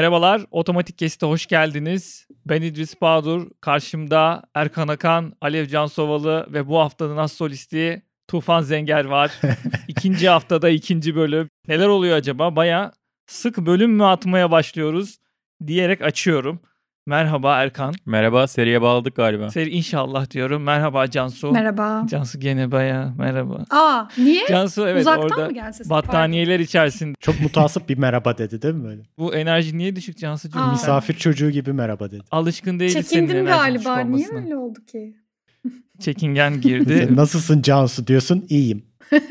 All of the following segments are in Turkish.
Merhabalar, Otomatik Kesit'e hoş geldiniz. Ben İdris Bağdur, karşımda Erkan Akan, Alev Cansovalı ve bu haftanın as solisti Tufan Zenger var. ikinci haftada ikinci bölüm. Neler oluyor acaba? Baya sık bölüm mü atmaya başlıyoruz diyerek açıyorum. Merhaba Erkan. Merhaba, seriye bağladık galiba. Seri inşallah diyorum. Merhaba Cansu. Merhaba. Cansu gene baya merhaba. Aa niye? Cansu evet Uzaktan orada mı gelse? battaniyeler içerisinde. Çok mutasip bir merhaba dedi değil mi böyle? Bu enerji niye düşük Cansucuğum? Aa. Misafir çocuğu gibi merhaba dedi. Alışkın değiliz senin Çekindim galiba. Niye öyle oldu ki? Çekingen girdi. Nasılsın Cansu diyorsun iyiyim.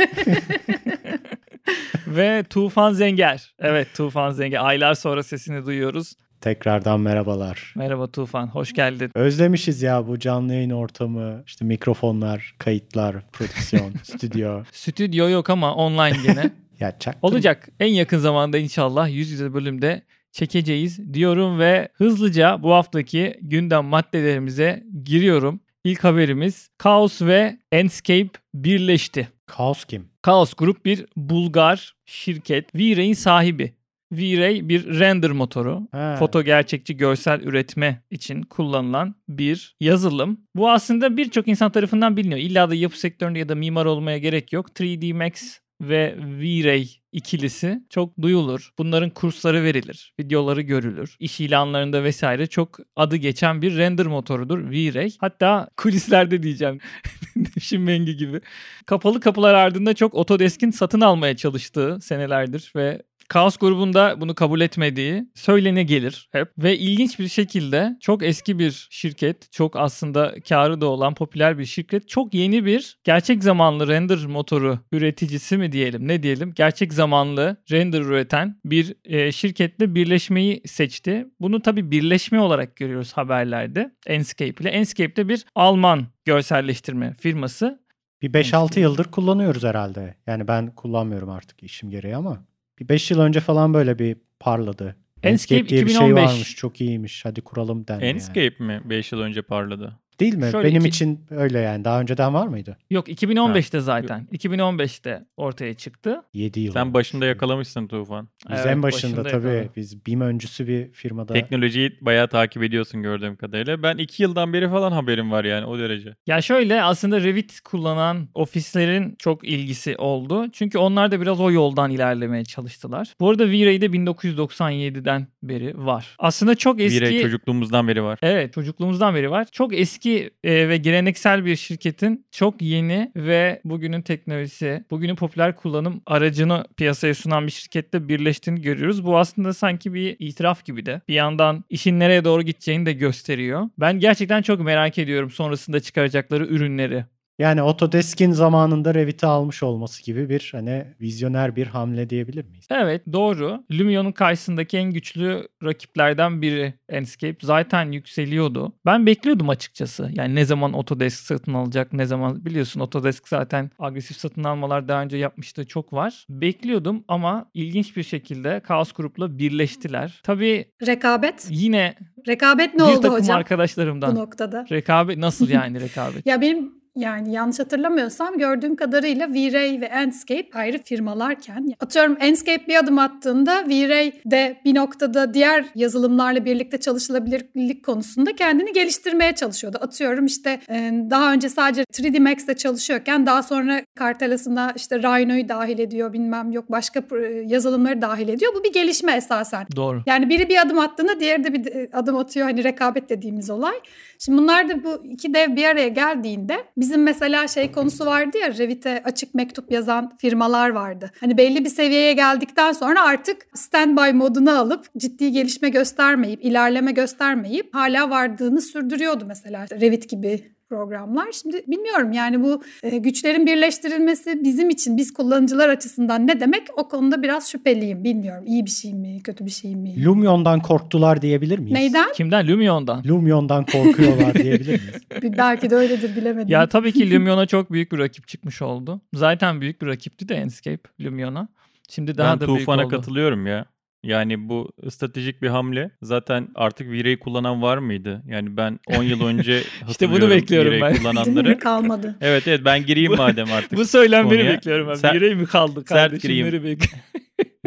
Ve Tufan Zenger. Evet Tufan Zenger. Aylar sonra sesini duyuyoruz. Tekrardan merhabalar. Merhaba Tufan. Hoş geldin. Özlemişiz ya bu canlı yayın ortamı, işte mikrofonlar, kayıtlar, prodüksiyon, stüdyo. Stüdyo yok ama online gene. Ya çak. Olacak. En yakın zamanda inşallah yüz yüze bölümde çekeceğiz diyorum ve hızlıca bu haftaki gündem maddelerimize giriyorum. İlk haberimiz Kaos ve Enscape birleşti. Kaos kim? Kaos Group bir Bulgar şirket. V-Ray'in sahibi. V-Ray bir render motoru. Ha. Foto gerçekçi görsel üretme için kullanılan bir yazılım. Bu aslında birçok insan tarafından biliniyor. İlla da yapı sektöründe ya da mimar olmaya gerek yok. 3D Max ve V-Ray ikilisi çok duyulur. Bunların kursları verilir, videoları görülür. İş ilanlarında vesaire çok adı geçen bir render motorudur V-Ray. Hatta kulislerde diyeceğim. Nevşin Mengi gibi. Kapalı kapılar ardında çok Autodesk'in satın almaya çalıştığı senelerdir ve Kaos grubunda bunu kabul etmediği söylene gelir hep. Ve ilginç bir şekilde çok eski bir şirket, çok aslında karı da olan popüler bir şirket, çok yeni bir gerçek zamanlı render motoru üreticisi mi diyelim, ne diyelim, gerçek zamanlı render üreten bir e, şirketle birleşmeyi seçti. Bunu tabii birleşme olarak görüyoruz haberlerde Enscape ile. Enscape de bir Alman görselleştirme firması. Bir 5-6 yıldır kullanıyoruz herhalde. Yani ben kullanmıyorum artık işim gereği ama. Bir 5 yıl önce falan böyle bir parladı. Enscape diye bir 2015. şey varmış çok iyiymiş hadi kuralım dendi yani. Enscape mi 5 yıl önce parladı? Değil mi? Şöyle Benim iki- için öyle yani. Daha önceden var mıydı? Yok 2015'te zaten. 2015'te ortaya çıktı. 7 yıl. Sen olmuş. başında yakalamışsın Tufan. Biz Evet, en başında başında tabii. yakaladım. Biz BİM öncüsü bir firmada. Teknolojiyi bayağı takip ediyorsun gördüğüm kadarıyla. Ben 2 yıldan beri falan haberim var yani o derece. Ya şöyle aslında Revit kullanan ofislerin çok ilgisi oldu. Çünkü onlar da biraz o yoldan ilerlemeye çalıştılar. Bu arada V-Ray'de 1997'den beri var. Aslında çok eski... Bir çocukluğumuzdan beri var. Evet çocukluğumuzdan beri var. Çok eski e, ve geleneksel bir şirketin çok yeni ve bugünün teknolojisi, bugünün popüler kullanım aracını piyasaya sunan bir şirkette birleştiğini görüyoruz. Bu aslında sanki bir itiraf gibi de. Bir yandan işin nereye doğru gideceğini de gösteriyor. Ben gerçekten çok merak ediyorum sonrasında çıkaracakları ürünleri. Yani Autodesk'in zamanında Revit'i almış olması gibi bir hani vizyoner bir hamle diyebilir miyiz? Evet doğru. Lumion'un karşısındaki en güçlü rakiplerden biri Enscape. Zaten yükseliyordu. Ben bekliyordum açıkçası. Yani ne zaman Autodesk satın alacak, ne zaman biliyorsun Autodesk zaten agresif satın almalar daha önce yapmıştığı çok var. Bekliyordum ama ilginç bir şekilde Chaos Group'la birleştiler. Tabii Rekabet. yine Rekabet ne bir oldu takım hocam bu arkadaşlarımdan. noktada? Rekabet nasıl yani rekabet? Ya benim yani yanlış hatırlamıyorsam gördüğüm kadarıyla V-Ray ve Enscape ayrı firmalarken atıyorum Enscape bir adım attığında V-Ray de bir noktada diğer yazılımlarla birlikte çalışılabilirlik konusunda kendini geliştirmeye çalışıyordu. Atıyorum işte e, daha önce sadece 3D Max'te çalışıyorken daha sonra Kartelas'ına işte Rhino'yu dahil ediyor bilmem yok başka e, yazılımları dahil ediyor. Bu bir gelişme esasen. Doğru. Yani biri bir adım attığında diğeri de bir e, adım atıyor. Hani rekabet dediğimiz olay. Şimdi bunlar da bu iki dev bir araya geldiğinde bizim mesela şey konusu vardı ya Revit'e açık mektup yazan firmalar vardı. Hani belli bir seviyeye geldikten sonra artık standby moduna alıp ciddi gelişme göstermeyip, ilerleme göstermeyip hala vardığını sürdürüyordu mesela Revit gibi programlar. Şimdi bilmiyorum yani bu e, güçlerin birleştirilmesi bizim için, biz kullanıcılar açısından ne demek o konuda biraz şüpheliyim. Bilmiyorum iyi bir şey mi, kötü bir şey mi? Lumion'dan korktular diyebilir miyiz? Neyden? Kimden? Lumion'dan. Lumion'dan korkuyorlar diyebilir miyiz? Bir- Belki de öyledir bilemedim. Ya tabii ki Lumion'a çok büyük bir rakip çıkmış oldu. Zaten büyük bir rakipti de Enscape Lumion'a. Şimdi daha ben da büyük Tufan'a oldu. katılıyorum ya. Yani bu stratejik bir hamle. Zaten artık Vira'yı kullanan var mıydı? Yani ben 10 yıl önce bunu hatırlıyorum bekliyorum Vira'yı ben. Mi? kullananları. kalmadı. evet evet ben gireyim madem artık. Bu söylemleri konuya. bekliyorum ben. Sert- Yüreği mi kaldı sert gireyim. Bek-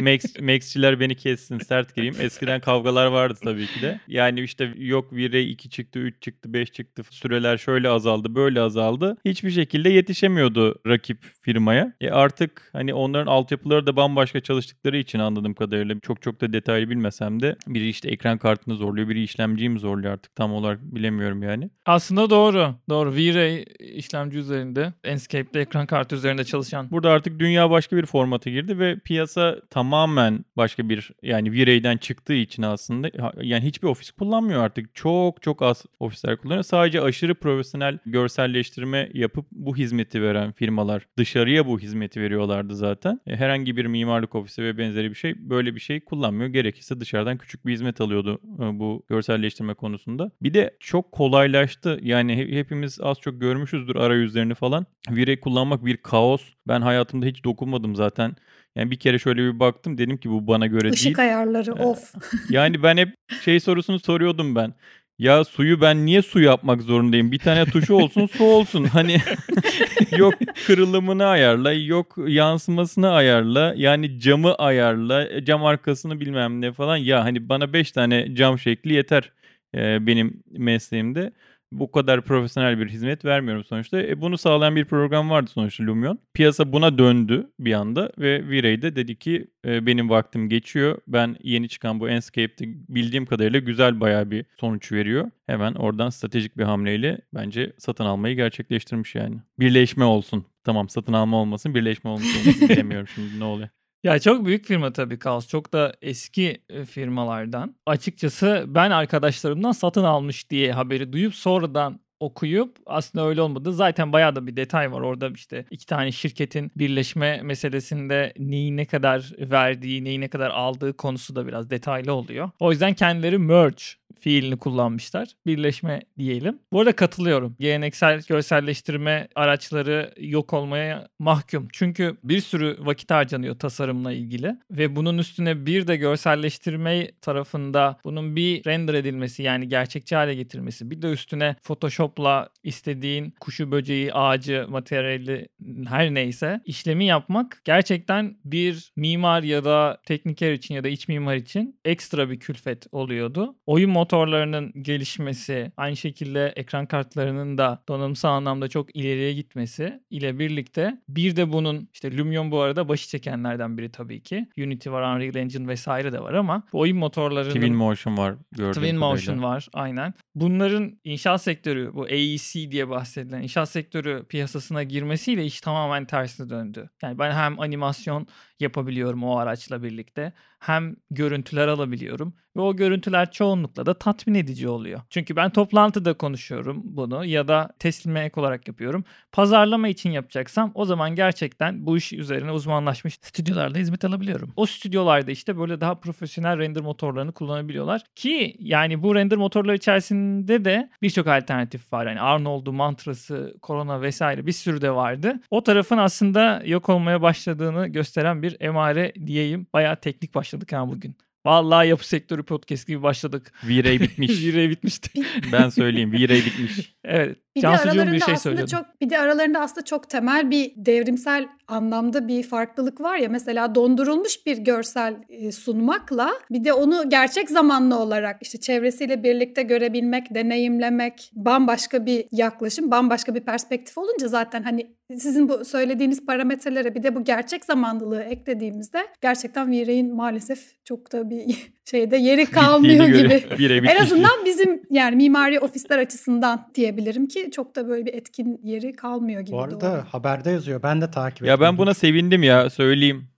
Max, Max'çiler beni kessin sert gireyim. Eskiden kavgalar vardı tabii ki de. Yani işte yok V-Ray 2 çıktı, 3 çıktı, 5 çıktı. Süreler şöyle azaldı, böyle azaldı. Hiçbir şekilde yetişemiyordu rakip firmaya. E artık hani onların altyapıları da bambaşka çalıştıkları için anladığım kadarıyla çok çok da detaylı bilmesem de biri işte ekran kartını zorluyor, biri işlemciyi mi zorluyor artık tam olarak bilemiyorum yani. Aslında doğru. Doğru. V-Ray işlemci üzerinde, Enscape'de ekran kartı üzerinde çalışan. Burada artık dünya başka bir formata girdi ve piyasa tamamen başka bir yani V-Ray'den çıktığı için aslında yani hiçbir ofis kullanmıyor artık. Çok çok az ofisler kullanıyor. Sadece aşırı profesyonel görselleştirme yapıp bu hizmeti veren firmalar dışarıya bu hizmeti veriyorlardı zaten. E, herhangi bir mimarlık ofisi ve benzeri bir şey böyle bir şey kullanmıyor. Gerekirse dışarıdan küçük bir hizmet alıyordu e, bu görselleştirme konusunda. Bir de çok kolaylaştı. Yani hepimiz az çok görmüşüzdür arayüzlerini falan. V-Ray kullanmak bir kaos. Ben hayatımda hiç dokunmadım zaten. Yani bir kere şöyle bir baktım dedim ki bu bana göre Işık değil. Işık ayarları of. yani ben hep şey sorusunu soruyordum ben. Ya suyu ben niye su yapmak zorundayım? Bir tane tuşu olsun su olsun. Hani yok kırılımını ayarla, yok yansımasını ayarla. Yani camı ayarla, cam arkasını bilmem ne falan. Ya hani bana 5 tane cam şekli yeter e, benim mesleğimde bu kadar profesyonel bir hizmet vermiyorum sonuçta. E, bunu sağlayan bir program vardı sonuçta Lumion. Piyasa buna döndü bir anda ve V-Ray de dedi ki e, benim vaktim geçiyor. Ben yeni çıkan bu Enscape'de bildiğim kadarıyla güzel bayağı bir sonuç veriyor. Hemen oradan stratejik bir hamleyle bence satın almayı gerçekleştirmiş yani. Birleşme olsun. Tamam satın alma olmasın birleşme olmasın. Bilemiyorum şimdi ne oluyor. Ya çok büyük firma tabii Kaos. Çok da eski e, firmalardan. Açıkçası ben arkadaşlarımdan satın almış diye haberi duyup sonradan okuyup aslında öyle olmadı. Zaten bayağı da bir detay var orada işte iki tane şirketin birleşme meselesinde neyi ne kadar verdiği, neyi ne kadar aldığı konusu da biraz detaylı oluyor. O yüzden kendileri merge fiilini kullanmışlar. Birleşme diyelim. Bu arada katılıyorum. Geleneksel görselleştirme araçları yok olmaya mahkum. Çünkü bir sürü vakit harcanıyor tasarımla ilgili ve bunun üstüne bir de görselleştirme tarafında bunun bir render edilmesi yani gerçekçi hale getirilmesi bir de üstüne Photoshop'la istediğin kuşu, böceği, ağacı, materyali her neyse işlemi yapmak gerçekten bir mimar ya da tekniker için ya da iç mimar için ekstra bir külfet oluyordu. Oyun motorlarının gelişmesi, aynı şekilde ekran kartlarının da donanımsal anlamda çok ileriye gitmesi ile birlikte bir de bunun işte Lumion bu arada başı çekenlerden biri tabii ki. Unity var, Unreal Engine vesaire de var ama bu oyun motorlarının... Twin Motion var gördüğüm Twin Motion var aynen. Bunların inşaat sektörü bu AEC diye bahsedilen inşaat sektörü piyasasına girmesiyle iş tamamen tersine döndü. Yani ben hem animasyon yapabiliyorum o araçla birlikte. Hem görüntüler alabiliyorum ve o görüntüler çoğunlukla da tatmin edici oluyor. Çünkü ben toplantıda konuşuyorum bunu ya da teslime ek olarak yapıyorum. Pazarlama için yapacaksam o zaman gerçekten bu iş üzerine uzmanlaşmış stüdyolarla hizmet alabiliyorum. O stüdyolarda işte böyle daha profesyonel render motorlarını kullanabiliyorlar ki yani bu render motorları içerisinde de birçok alternatif var. Yani Arnold'u, Mantra'sı, Corona vesaire bir sürü de vardı. O tarafın aslında yok olmaya başladığını gösteren bir emare diyeyim. Bayağı teknik başladık ha bugün. Vallahi yapı sektörü podcast gibi başladık. V-Ray bitmiş. V-Ray bitmişti. ben söyleyeyim V-Ray bitmiş. evet. Bir de aralarında bir şey aslında çok bir de aralarında aslında çok temel bir devrimsel anlamda bir farklılık var ya mesela dondurulmuş bir görsel e, sunmakla bir de onu gerçek zamanlı olarak işte çevresiyle birlikte görebilmek, deneyimlemek bambaşka bir yaklaşım, bambaşka bir perspektif olunca zaten hani sizin bu söylediğiniz parametrelere bir de bu gerçek zamanlılığı eklediğimizde gerçekten V-Ray'in maalesef çok da bir şeyde yeri kalmıyor gibi. en azından bizim yani mimari ofisler açısından diyebilirim ki çok da böyle bir etkin yeri kalmıyor gibi. Bu arada doğru. haberde yazıyor. Ben de takip Ya ben buna sevindim ya söyleyeyim.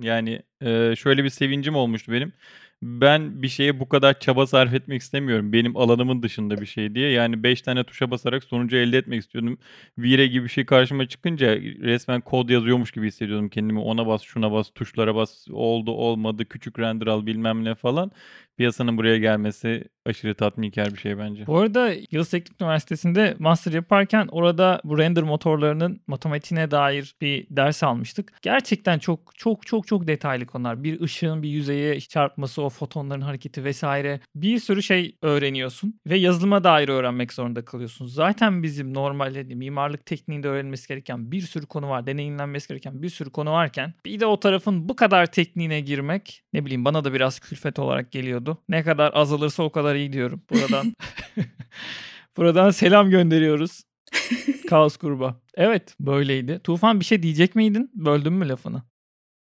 Yani e, şöyle bir sevincim olmuştu benim ben bir şeye bu kadar çaba sarf etmek istemiyorum. Benim alanımın dışında bir şey diye. Yani 5 tane tuşa basarak sonucu elde etmek istiyordum. Vire gibi bir şey karşıma çıkınca resmen kod yazıyormuş gibi hissediyordum kendimi. Ona bas, şuna bas, tuşlara bas, oldu olmadı, küçük render al bilmem ne falan. Piyasanın buraya gelmesi aşırı tatminkar bir şey bence. Bu arada Yıldız Teknik Üniversitesi'nde master yaparken orada bu render motorlarının matematiğine dair bir ders almıştık. Gerçekten çok çok çok çok detaylı konular. Bir ışığın bir yüzeye çarpması, o fotonların hareketi vesaire. Bir sürü şey öğreniyorsun ve yazılıma dair öğrenmek zorunda kalıyorsun. Zaten bizim normalde mimarlık tekniğinde öğrenilmesi gereken bir sürü konu var. Deneyimlenmesi gereken bir sürü konu varken bir de o tarafın bu kadar tekniğine girmek ne bileyim bana da biraz külfet olarak geliyordu. Ne kadar azalırsa o kadar iyi diyorum. Buradan buradan selam gönderiyoruz. Kaos gruba. Evet böyleydi. Tufan bir şey diyecek miydin? Böldüm mü lafını?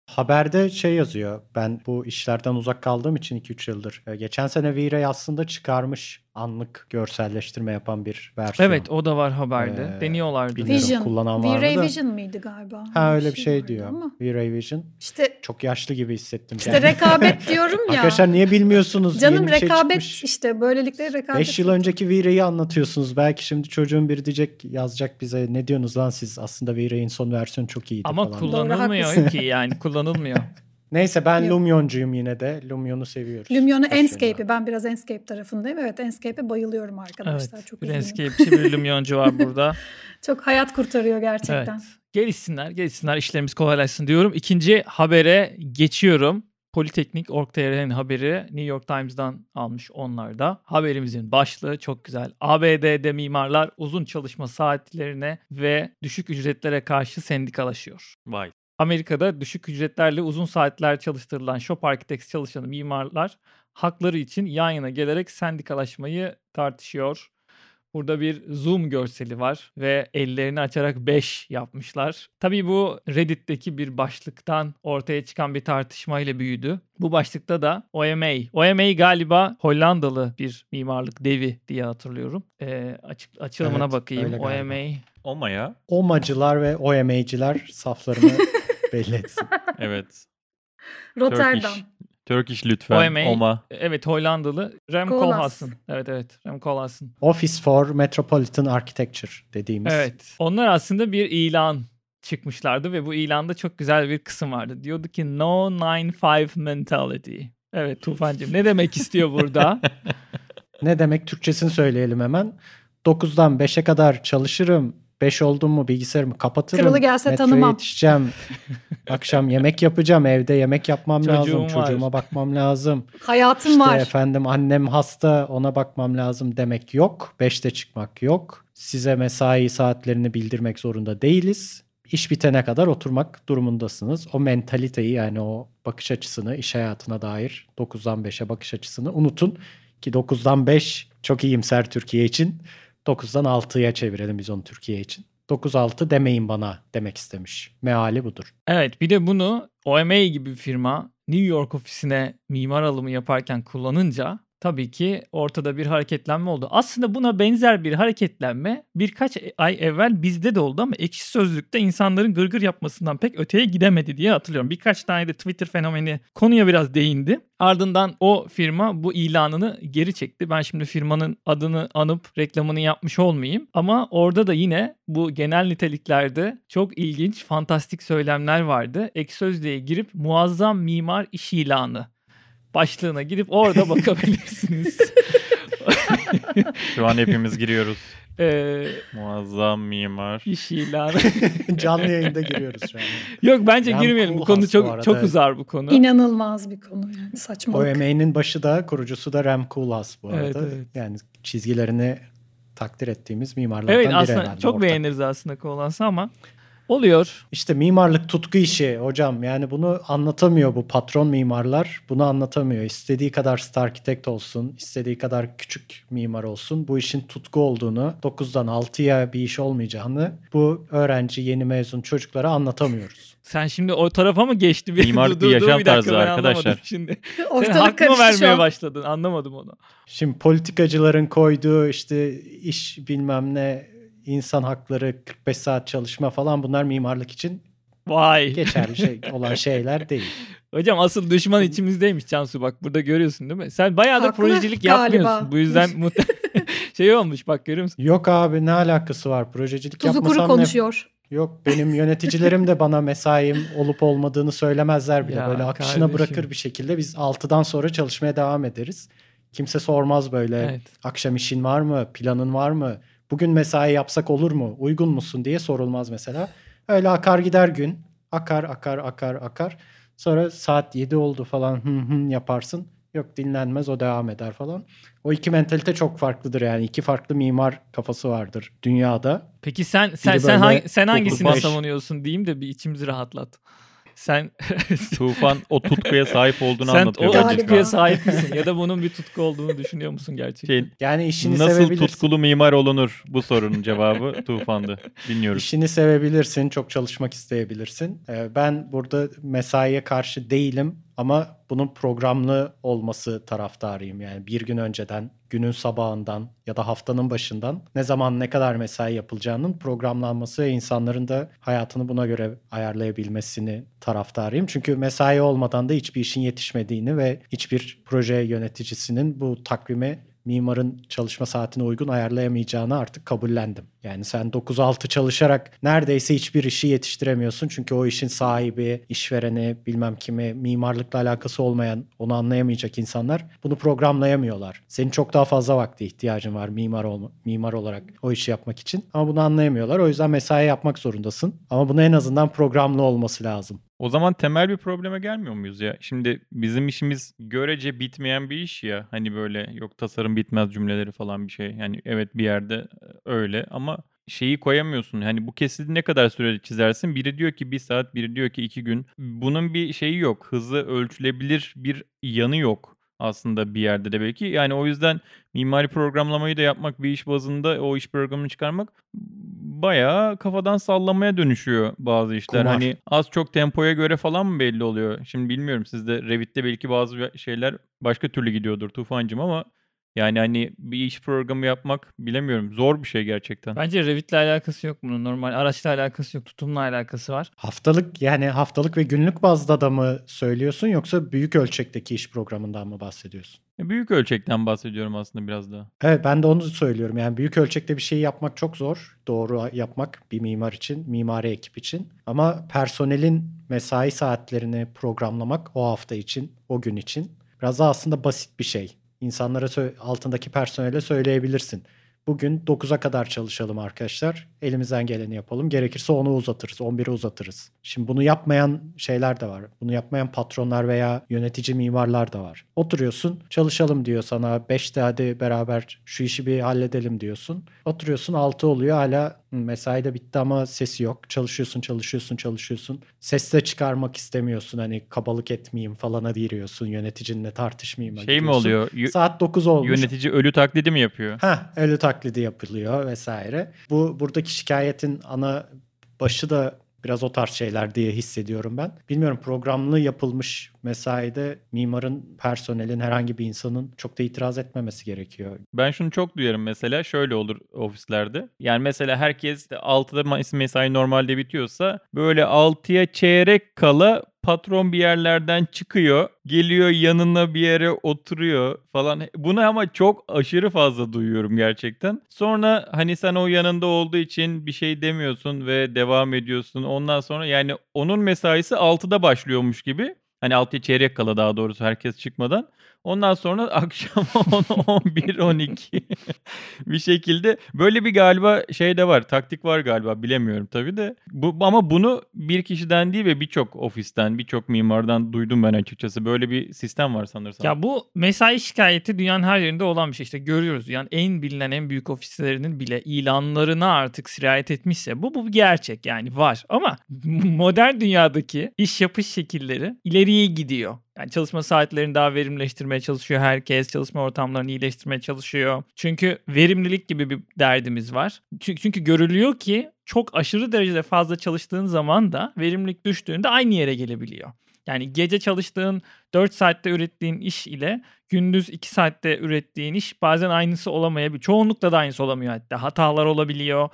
Haberde şey yazıyor. Ben bu işlerden uzak kaldığım için 2-3 yıldır. e, Geçen sene V-Ray aslında çıkarmış anlık görselleştirme yapan bir versiyon. Evet o da var haberde. Ee, Deniyorlardı. Vision. kullanan V-Ray? Vision mıydı galiba? Ha öyle bir şey vardı diyor. Ama V-Ray Vision. işte Çok yaşlı gibi hissettim. işte rekabet diyorum ya. Arkadaşlar niye bilmiyorsunuz? Canım Yeni şey rekabet çıkmış. işte böylelikle rekabet. 5 yıl önceki V-Ray'i anlatıyorsunuz. Belki şimdi çocuğun biri diyecek yazacak bize ne diyorsunuz lan siz aslında V-Ray'in son versiyonu çok iyiydi Ama falan. kullanılmıyor haklısın. ki yani kullanılmıyor. Neyse ben Yok. Lumion'cuyum yine de. Lumion'u seviyoruz. Lumion'u. Enscape'i. Ben biraz Enscape tarafındayım. Evet Enscape'e bayılıyorum arkadaşlar. evet. Çok bir. Enscape'çi bir Lumion'cu var burada. Çok hayat kurtarıyor gerçekten. Evet. Gelişsinler, gelişsinler. işlerimiz kolaylaşsın diyorum. İkinci habere geçiyorum. Politeknik Org.tr'nin haberi New York Times'dan almış onlar da. Haberimizin başlığı çok güzel. ABD'de mimarlar uzun çalışma saatlerine ve düşük ücretlere karşı sendikalaşıyor. Vay. Amerika'da düşük ücretlerle uzun saatler çalıştırılan Shop Architects çalışan mimarlar hakları için yan yana gelerek sendikalaşmayı tartışıyor. Burada bir zoom görseli var ve ellerini açarak 5 yapmışlar. Tabii bu Reddit'teki bir başlıktan ortaya çıkan bir tartışmayla büyüdü. Bu başlıkta da OMA. OMA galiba Hollandalı bir mimarlık devi diye hatırlıyorum. Ee, açık, açılımına Evet, bakayım. OMA. Olma ya. OMA'cılar ve OMA'cılar saflarını belli etsin. Evet. Rotterdam. Turkish. Turkish lütfen. OMA. Oma. Evet Hollandalı. Rem Koolhaas. Koolhaas'ın. Evet evet Rem Koolhaas'ın. Office for Metropolitan Architecture dediğimiz. Evet. Onlar aslında bir ilan çıkmışlardı ve bu ilanda çok güzel bir kısım vardı. Diyordu ki no 9-5 mentality. Evet Tufancığım ne demek istiyor burada? Ne demek Türkçesini söyleyelim hemen. 9'dan 5'e kadar çalışırım. 5 oldum mu bilgisayarımı kapatırım. Kralı gelse Metroya tanımam. yetişeceğim. Akşam yemek yapacağım. Evde yemek yapmam Çocuğum lazım. var. Çocuğuma bakmam lazım. Hayatım İşte var. efendim annem hasta ona bakmam lazım demek yok. 5'te çıkmak yok. Size mesai saatlerini bildirmek zorunda değiliz. İş bitene kadar oturmak durumundasınız. O mentaliteyi yani o bakış açısını iş hayatına dair 9'dan 5'e bakış açısını unutun. Ki 9'dan 5 çok iyimser Türkiye için. 9'dan 6'ya çevirelim biz onu Türkiye için. 9-6 demeyin bana demek istemiş. Meali budur. evet bir de bunu OMA gibi bir firma New York ofisine mimar alımı yaparken kullanınca tabii ki ortada bir hareketlenme oldu. Aslında buna benzer bir hareketlenme birkaç ay evvel bizde de oldu ama ekşi sözlükte insanların gırgır yapmasından pek öteye gidemedi diye hatırlıyorum. Birkaç tane de Twitter fenomeni konuya biraz değindi. Ardından o firma bu ilanını geri çekti. Ben şimdi firmanın adını anıp reklamını yapmış olmayayım. Ama orada da yine bu genel niteliklerde çok ilginç, fantastik söylemler vardı. Ek sözlüğe girip muazzam mimar iş ilanı başlığına gidip orada bakabilirsiniz. Şu an hepimiz giriyoruz. ee, Muazzam mimar. iş ilanı. Canlı yayında giriyoruz şu an. Yok bence Rem girmeyelim. Bu Koolhaas konu bu çok arada. çok uzar bu konu. İnanılmaz bir konu yani saçmalık. OMA'nin başı da kurucusu da Rem Koolhaas bu Evet, arada. evet. Yani çizgilerini takdir ettiğimiz mimarlardan Evet biri aslında herhalde. çok ortak. beğeniriz aslında Koolhaas'ı ama oluyor. İşte mimarlık tutku işi hocam. Yani bunu anlatamıyor bu patron mimarlar. Bunu anlatamıyor. İstediği kadar star architect olsun, istediği kadar küçük mimar olsun. Bu işin tutku olduğunu, 9'dan 6'ya bir iş olmayacağını bu öğrenci yeni mezun çocuklara anlatamıyoruz. Sen şimdi o tarafa mı geçti? Bir, Mimarlık dur, bir dur, yaşam bir dakika, tarzı arkadaşlar. Şimdi. Sen Ortalık hak mı vermeye başladın? Anlamadım onu. Şimdi politikacıların koyduğu işte iş bilmem ne insan hakları 45 saat çalışma falan bunlar mimarlık için Vay. geçerli şey olan şeyler değil. Hocam asıl düşman içimizdeymiş Cansu bak burada görüyorsun değil mi? Sen bayağı da Haklı projecilik galiba. yapmıyorsun. Bu yüzden şey olmuş bak görüyor musun? Yok abi ne alakası var projecilik Tuzu kuru yapmasam ne konuşuyor. Yok benim yöneticilerim de bana mesaim olup olmadığını söylemezler bile. Ya Böyle akışına kardeşim. bırakır bir şekilde biz 6'dan sonra çalışmaya devam ederiz. Kimse sormaz böyle Evet. akşam işin var mı, planın var mı, bugün mesai yapsak olur mu, uygun musun diye sorulmaz mesela. Öyle akar gider gün. Akar akar akar akar. Sonra saat 7 oldu falan hı hı yaparsın. Yok dinlenmez o devam eder falan. O iki mentalite çok farklıdır yani. iki farklı mimar kafası vardır dünyada. Peki sen sen Biri sen, hangi, sen hangisini 35. savunuyorsun diyeyim de bir içimizi rahatlat. Sen Tufan o tutkuya sahip olduğunu sen anlatıyor. o Galiba. bence. tutkuya sahip misin ya da bunun bir tutku olduğunu düşünüyor musun gerçekten? Şey, Yani işini nasıl sevebilirsin. tutkulu mimar olunur bu sorunun cevabı Tufan'dı. Dinliyoruz. İşini sevebilirsin, çok çalışmak isteyebilirsin. Ee, Ben burada mesaiye karşı değilim ama bunun programlı olması taraftarıyım. Yani bir gün önceden, günün sabahından ya da haftanın başından ne zaman ne kadar mesai yapılacağının programlanması ve insanların da hayatını buna göre ayarlayabilmesini taraftarıyım. Çünkü mesai olmadan da hiçbir işin yetişmediğini ve hiçbir proje yöneticisinin bu takvime mimarın çalışma saatine uygun ayarlayamayacağını artık kabullendim. Yani sen 9-6 çalışarak neredeyse hiçbir işi yetiştiremiyorsun. Çünkü o işin sahibi, işvereni, bilmem kimi, mimarlıkla alakası olmayan, onu anlayamayacak insanlar bunu programlayamıyorlar. Senin çok daha fazla vakti ihtiyacın var mimar olma, mimar olarak o işi yapmak için. Ama bunu anlayamıyorlar. O yüzden mesai yapmak zorundasın. Ama bunu en azından programlı olması lazım. O zaman temel bir probleme gelmiyor muyuz ya? Şimdi bizim işimiz görece bitmeyen bir iş ya. Hani böyle yok tasarım bitmez cümleleri falan bir şey. Yani evet bir yerde e, öyle ama şeyi koyamıyorsun. Hani bu kesiti ne kadar sürede çizersin? Biri diyor ki bir saat, biri diyor ki iki gün. Bunun bir şeyi yok. Hızı ölçülebilir bir yanı yok aslında bir yerde de belki. Yani o yüzden mimari programlamayı da yapmak bir iş bazında o iş programını çıkarmak bayağı kafadan sallamaya dönüşüyor bazı işler. Kumar. Hani az çok tempoya göre falan mı belli oluyor? Şimdi bilmiyorum sizde Revit'te belki bazı şeyler başka türlü gidiyordur Tufancım ama yani hani bir iş programı yapmak bilemiyorum. Zor bir şey gerçekten. Bence Revit'le alakası yok bunun. Normal araçla alakası yok. Tutumla alakası var. Haftalık yani haftalık ve günlük bazda da mı söylüyorsun yoksa büyük ölçekteki iş programından mı bahsediyorsun? E, Büyük ölçekten bahsediyorum aslında biraz daha. Evet ben de onu söylüyorum. Yani büyük ölçekte bir şeyi yapmak çok zor. Doğru yapmak bir mimar için, mimari ekip için. Ama personelin mesai saatlerini programlamak o hafta için, o gün için biraz daha aslında basit bir şey. İnsanlara altındaki personele söyleyebilirsin. Bugün 9'a kadar çalışalım arkadaşlar. Elimizden geleni yapalım. Gerekirse 10'u uzatırız, 11'i uzatırız. Şimdi bunu yapmayan şeyler de var. Bunu yapmayan patronlar veya yönetici mimarlar da var. Oturuyorsun, çalışalım diyor sana. 5'te hadi beraber şu işi bir halledelim diyorsun. Oturuyorsun 6 oluyor hala "Hı, mesai de bitti ama sesi yok. Çalışıyorsun, çalışıyorsun, çalışıyorsun. Ses de çıkarmak istemiyorsun. Hani kabalık etmeyeyim falana giriyorsun. Yöneticinle tartışmayayım. Şey mi diyorsun. oluyor? Yö- Saat 9 olmuş. Yönetici ölü taklidi mi yapıyor? Ha, ölü taklidi yapılıyor vesaire. Bu buradaki şikayetin ana başı da biraz o tarz şeyler diye hissediyorum ben. Bilmiyorum programlı yapılmış mesaide mimarın, personelin, herhangi bir insanın çok da itiraz etmemesi gerekiyor. Ben şunu çok duyarım mesela şöyle olur ofislerde. Yani mesela herkes de 6'da mes- mesai normalde bitiyorsa böyle 6'ya çeyrek kala patron bir yerlerden çıkıyor, geliyor yanına bir yere oturuyor falan. Bunu ama çok aşırı fazla duyuyorum gerçekten. Sonra hani sen o yanında olduğu için bir şey demiyorsun ve devam ediyorsun. Ondan sonra yani onun mesaisi 6'da başlıyormuş gibi. Hani 6'ya çeyrek kala daha doğrusu herkes çıkmadan. Ondan sonra akşam 10, 11, 12 bir şekilde böyle bir galiba şey de var. Taktik var galiba bilemiyorum tabii de. Bu, ama bunu bir kişiden değil ve birçok ofisten, birçok mimardan duydum ben açıkçası. Böyle bir sistem var sanırsam. Ya bu mesai şikayeti dünyanın her yerinde olan bir şey. İşte görüyoruz. Yani en bilinen en büyük ofislerinin bile ilanlarına artık sirayet etmişse bu bu gerçek yani var. Ama modern dünyadaki iş yapış şekilleri ileriye gidiyor. Yani çalışma saatlerini daha verimleştirmeye çalışıyor herkes. Çalışma ortamlarını iyileştirmeye çalışıyor. Çünkü verimlilik gibi bir derdimiz var. Çünkü, çünkü görülüyor ki çok aşırı derecede fazla çalıştığın zaman da verimlilik düştüğünde aynı yere gelebiliyor. Yani gece çalıştığın 4 saatte ürettiğin iş ile gündüz 2 saatte ürettiğin iş bazen aynısı olamayabiliyor. Çoğunlukla da aynısı olamıyor hatta. Hatalar olabiliyor.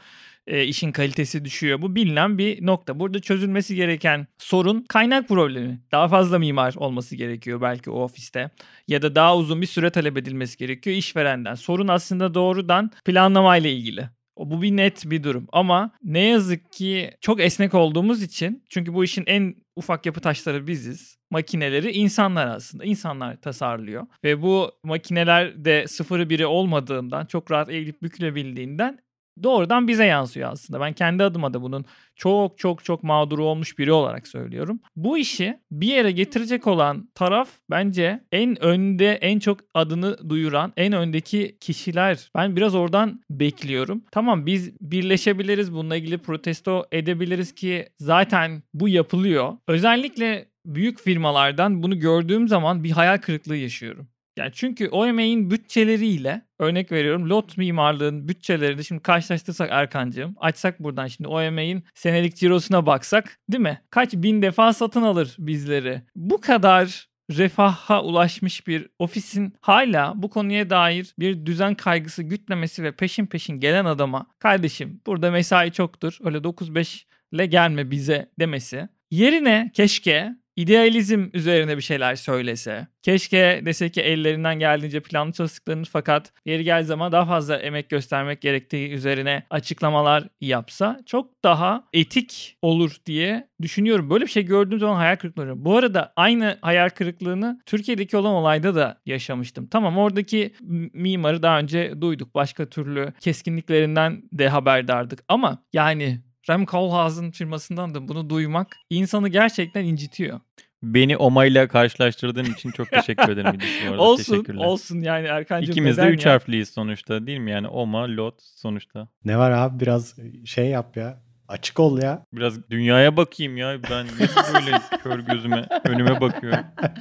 E, işin kalitesi düşüyor. Bu bilinen bir nokta. Burada çözülmesi gereken sorun kaynak problemi. Daha fazla mimar olması gerekiyor belki o ofiste. Ya da daha uzun bir süre talep edilmesi gerekiyor işverenden. Sorun aslında doğrudan planlamayla ilgili Bu bir net bir durum. Ama ne yazık ki çok esnek olduğumuz için çünkü bu işin en ufak yapı taşları biziz. Makineleri insanlar aslında. İnsanlar tasarlıyor. Ve bu makineler de sıfırı biri olmadığından çok rahat eğilip bükülebildiğinden doğrudan bize yansıyor aslında. Ben kendi adıma da bunun çok çok çok mağduru olmuş biri olarak söylüyorum. Bu işi bir yere getirecek olan taraf bence en önde en çok adını duyuran en öndeki kişiler. Ben biraz oradan bekliyorum. Tamam biz birleşebiliriz bununla ilgili protesto edebiliriz ki zaten bu yapılıyor. Özellikle büyük firmalardan bunu gördüğüm zaman bir hayal kırıklığı yaşıyorum. Yani çünkü o emeğin bütçeleriyle örnek veriyorum lot mimarlığın bütçelerini şimdi karşılaştırsak Erkancığım açsak buradan şimdi o emeğin senelik cirosuna baksak değil mi? Kaç bin defa satın alır bizleri. Bu kadar refaha ulaşmış bir ofisin hala bu konuya dair bir düzen kaygısı gütmemesi ve peşin peşin gelen adama kardeşim burada mesai çoktur öyle 9-5 ile gelme bize demesi yerine keşke idealizm üzerine bir şeyler söylese. Keşke dese ki ellerinden geldiğince planlı çalıştıklarını fakat yeri gel zaman daha fazla emek göstermek gerektiği üzerine açıklamalar yapsa çok daha etik olur diye düşünüyorum. Böyle bir şey gördüğüm zaman hayal kırıklığı Bu arada aynı hayal kırıklığını Türkiye'deki olan olayda da yaşamıştım. Tamam oradaki mimarı daha önce duyduk. Başka türlü keskinliklerinden de haberdardık. Ama yani Rem Koolhaas'ın firmasından da bunu duymak insanı gerçekten incitiyor. Beni Oma ile karşılaştırdığın için çok teşekkür ederim. Olsun Teşekkürler. olsun yani Erkan'cığım İkimiz de üç ya? harfliyiz sonuçta değil mi? Yani Oma, Lot sonuçta. Ne var abi biraz şey yap ya. Açık ol ya. Biraz dünyaya bakayım ya. Ben böyle kör gözüme önüme bakıyorum.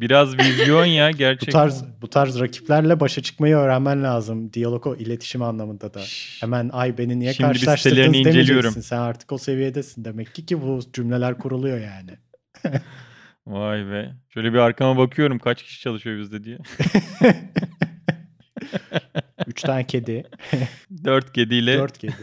Biraz vizyon ya Bu gerçekten. tarz bu tarz rakiplerle başa çıkmayı öğrenmen lazım. Diyalog o iletişim anlamında da. Hemen ay beni niye Şimdi karşılaştırdınız demeyeceksin. Sen artık o seviyedesin demek ki ki bu cümleler kuruluyor yani. Vay be. Şöyle bir arkama bakıyorum kaç kişi çalışıyor bizde diye. Üç tane kedi, Dört kediyle. dört kedi.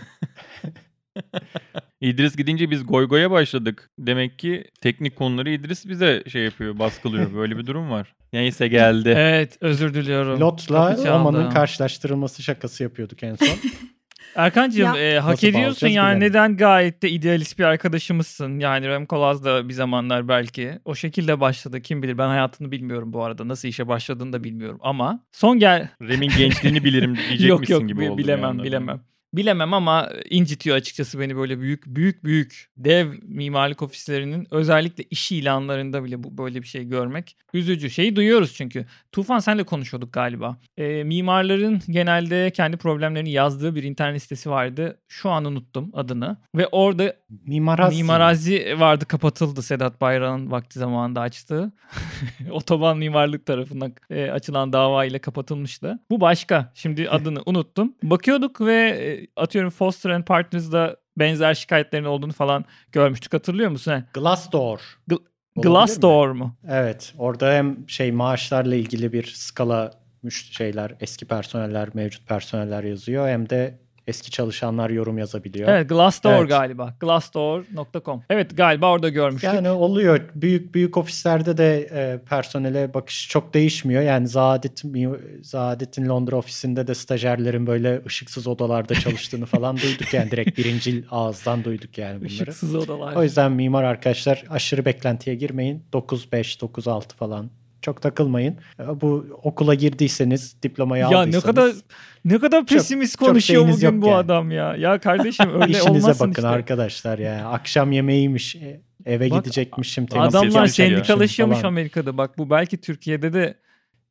İdris gidince biz goygoya başladık. Demek ki teknik konuları İdris bize şey yapıyor, baskılıyor. Böyle bir durum var. Neyse geldi. Evet özür diliyorum. Lot'la Kapı çaldı. Oma'nın karşılaştırılması şakası yapıyorduk en son. Erkancığım Ya- e, hak Nasıl ediyorsun yani bilemedim. neden gayet de idealist bir arkadaşımızsın. Yani Rem Koolhaas da bir zamanlar belki o şekilde başladı kim bilir ben hayatını bilmiyorum bu arada nasıl işe başladığını da bilmiyorum ama son gel Rem'in gençliğini bilirim diyecek yok misin yok gibi bi- oldu. bir bilemem anda. bilemem. Bilemem ama incitiyor açıkçası beni böyle büyük büyük büyük dev mimarlık ofislerinin özellikle iş ilanlarında bile bu böyle bir şey görmek üzücü. Şeyi duyuyoruz çünkü. Tufan senle konuşuyorduk galiba. Ee, mimarların genelde kendi problemlerini yazdığı bir internet sitesi vardı. Şu an unuttum adını. Ve orada Mimarazi. Mimarazi vardı kapatıldı Sedat Bayrak'ın vakti zamanında açtığı. Otoban mimarlık tarafından e, açılan dava ile kapatılmıştı. Bu başka. Şimdi adını unuttum. Bakıyorduk ve e, atıyorum Foster and Partners'da benzer şikayetlerin olduğunu falan görmüştük. Hatırlıyor musun? He? Glassdoor. Mi? Glassdoor mu? Evet. Orada hem şey maaşlarla ilgili bir skala şeyler, eski personeller, mevcut personeller yazıyor hem de eski çalışanlar yorum yazabiliyor. Evet Glassdoor Evet. galiba. Glassdoor.com. Evet galiba orada görmüştük. Yani oluyor. Büyük büyük ofislerde de e, personele bakış çok değişmiyor. Yani Zadet Zadet'in Londra ofisinde de stajyerlerin böyle ışıksız odalarda çalıştığını falan duyduk yani direkt birincil ağızdan duyduk yani bunları. Işıksız odalar. O yüzden mimar arkadaşlar aşırı beklentiye girmeyin. 9 5 9 6 falan çok takılmayın. E, Bu okula girdiyseniz, diplomayı ya ne aldıysanız kadar ne kadar pesimist çok konuşuyor şeyiniz bugün bu yani. adam ya. Ya kardeşim öyle işinize olmasın bakın işte. arkadaşlar ya. Akşam yemeğiymiş, e, eve Bak, gidecekmişim. Adamlar ya. sendikalaşıyormuş falan. Amerika'da. Bak bu belki Türkiye'de de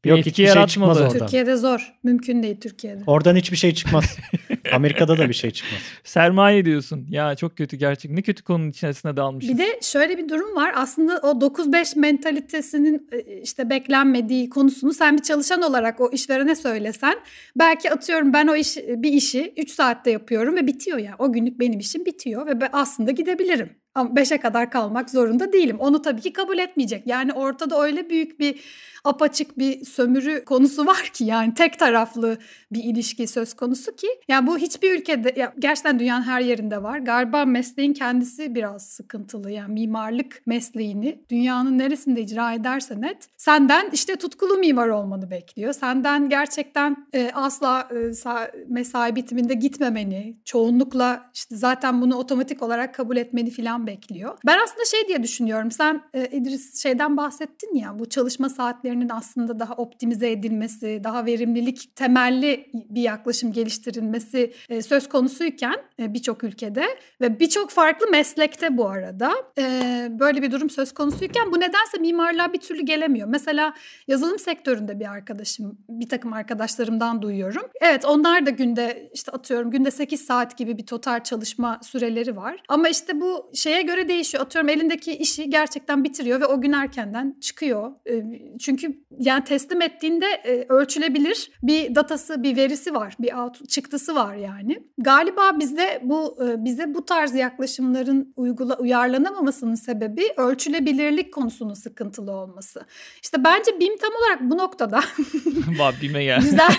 bir Yok, etki hiçbir şey çıkmaz oradan. Türkiye'de zor. Mümkün değil Türkiye'de. Oradan hiçbir şey çıkmaz. Amerika'da da bir şey çıkmaz. Sermaye diyorsun. Ya çok kötü gerçek. Ne kötü konunun içerisine dalmışız. Bir de şöyle bir durum var. Aslında o 9-5 mentalitesinin e, işte beklenmediği konusunu sen bir çalışan olarak o işverene söylesen belki atıyorum ben o iş bir işi 3 saatte yapıyorum ve bitiyor ya. O günlük benim işim bitiyor ve ben aslında gidebilirim. Ama 5'e kadar kalmak zorunda değilim. Onu tabii ki kabul etmeyecek. Yani ortada öyle büyük bir apaçık bir sömürü konusu var ki yani tek taraflı bir ilişki söz konusu ki yani bu hiçbir ülkede ya gerçekten dünyanın her yerinde var. Galiba mesleğin kendisi biraz sıkıntılı yani mimarlık mesleğini dünyanın neresinde icra edersen et senden işte tutkulu mimar olmanı bekliyor. Senden gerçekten e, asla e, mesai bitiminde gitmemeni, çoğunlukla işte zaten bunu otomatik olarak kabul etmeni falan bekliyor. Ben aslında şey diye düşünüyorum. Sen e, İdris şeyden bahsettin ya bu çalışma saatleri süreçlerinin aslında daha optimize edilmesi, daha verimlilik temelli bir yaklaşım geliştirilmesi e, söz konusuyken e, birçok ülkede ve birçok farklı meslekte bu arada e, böyle bir durum söz konusuyken bu nedense mimarlığa bir türlü gelemiyor. Mesela yazılım sektöründe bir arkadaşım, bir takım arkadaşlarımdan duyuyorum. Evet onlar da günde işte atıyorum günde 8 saat gibi bir total çalışma süreleri var. Ama işte bu şeye göre değişiyor. Atıyorum elindeki işi gerçekten bitiriyor ve o gün erkenden çıkıyor. Çünkü çünkü yani teslim ettiğinde e, ölçülebilir bir datası, bir verisi var, bir out, çıktısı var yani. Galiba bizde bu e, bize bu tarz yaklaşımların uygula uyarlanamamasının sebebi ölçülebilirlik konusunun sıkıntılı olması. İşte bence BİM tam olarak bu noktada. Bak BİM'e gel. Güzel.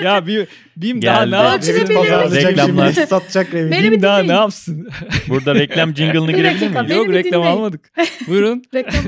ya BİM, BİM Geldi. daha ne yapsın? Ölçülebilirlik. Reklamlar. Satacak. Benim BİM daha ne yapsın? Burada reklam jingle'ını girebilir? Beni Yok reklam almadık. Buyurun. Reklam.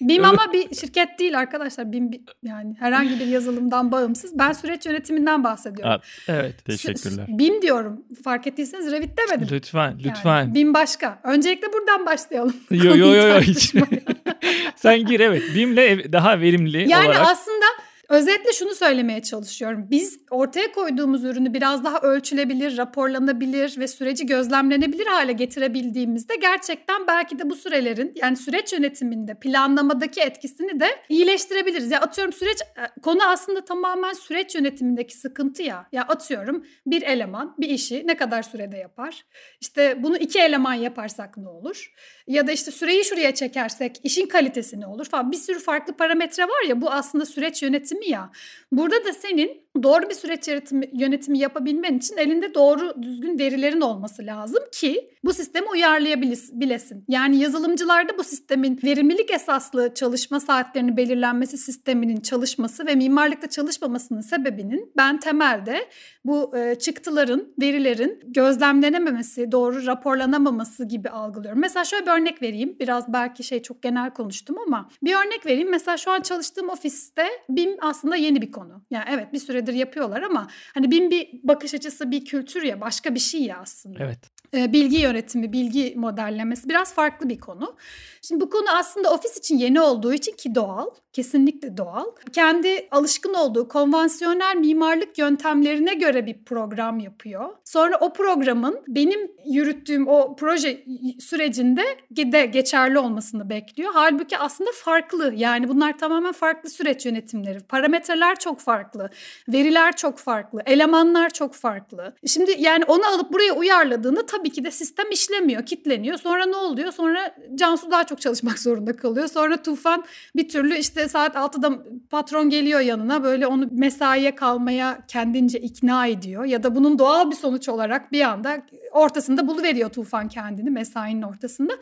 BİM ama bir şirket değil arkadaşlar. BİM bir- yani herhangi bir yazılımdan bağımsız. Ben süreç yönetiminden bahsediyorum. Ha, Evet. Teşekkürler. BİM diyorum. Fark ettiyseniz Revit demedim. Lütfen, Yani lütfen. BİM başka. Öncelikle buradan başlayalım. Yo yo yo yo hiç. tartışmaya. Sen gir evet. BİM'le daha verimli Yani olarak. aslında özetle şunu söylemeye çalışıyorum. Biz ortaya koyduğumuz ürünü biraz daha ölçülebilir, raporlanabilir ve süreci gözlemlenebilir hale getirebildiğimizde gerçekten belki de bu sürelerin yani süreç yönetiminde planlamadaki etkisini de iyileştirebiliriz. Ya atıyorum süreç e, konu aslında tamamen süreç yönetimindeki sıkıntı ya. Ya atıyorum bir eleman bir işi ne kadar sürede yapar? İşte bunu iki eleman yaparsak ne olur? Ya da işte süreyi şuraya çekersek işin kalitesi ne olur falan. Bir sürü farklı parametre var ya bu aslında süreç yönetimi ya. Burada da senin doğru bir süreç yönetimi, yönetimi yapabilmen için elinde doğru düzgün verilerin olması lazım ki bu sistemi uyarlayabilesin. Yani yazılımcılarda bu sistemin verimlilik esaslı çalışma saatlerini belirlenmesi sisteminin çalışması ve mimarlıkta çalışmamasının sebebinin ben temelde bu e, çıktıların, verilerin gözlemlenememesi, doğru raporlanamaması gibi algılıyorum. Mesela şöyle bir örnek vereyim. Biraz belki şey çok genel konuştum ama bir örnek vereyim. Mesela şu an çalıştığım ofiste BİM aslında yeni bir konu. Yani evet bir süredir yapıyorlar ama hani BİM bir bakış açısı, bir kültür ya başka bir şey ya aslında Evet. E, bilgi yönetimi, bilgi modellemesi biraz farklı bir konu. Şimdi bu konu aslında ofis için yeni olduğu için ki doğal, kesinlikle doğal. Kendi alışkın olduğu konvansiyonel mimarlık yöntemlerine göre bir program yapıyor. Sonra o programın benim yürüttüğüm o proje sürecinde de geçerli olmasını bekliyor. Halbuki aslında farklı. Yani bunlar tamamen farklı süreç yönetimleri. Parametreler çok farklı. Veriler çok farklı. Elemanlar çok farklı. Şimdi yani onu alıp buraya uyarladığında tabii ki de sistem işlemiyor, kitleniyor. Sonra ne oluyor? Sonra Cansu daha çok çalışmak zorunda kalıyor. Sonra Tufan bir türlü işte saat 6'da patron geliyor yanına böyle onu mesaiye kalmaya kendince ikna ediyor. Ya da bunun doğal bir sonuç olarak bir anda ortasında buluveriyor Tufan kendini mesainin ortasında.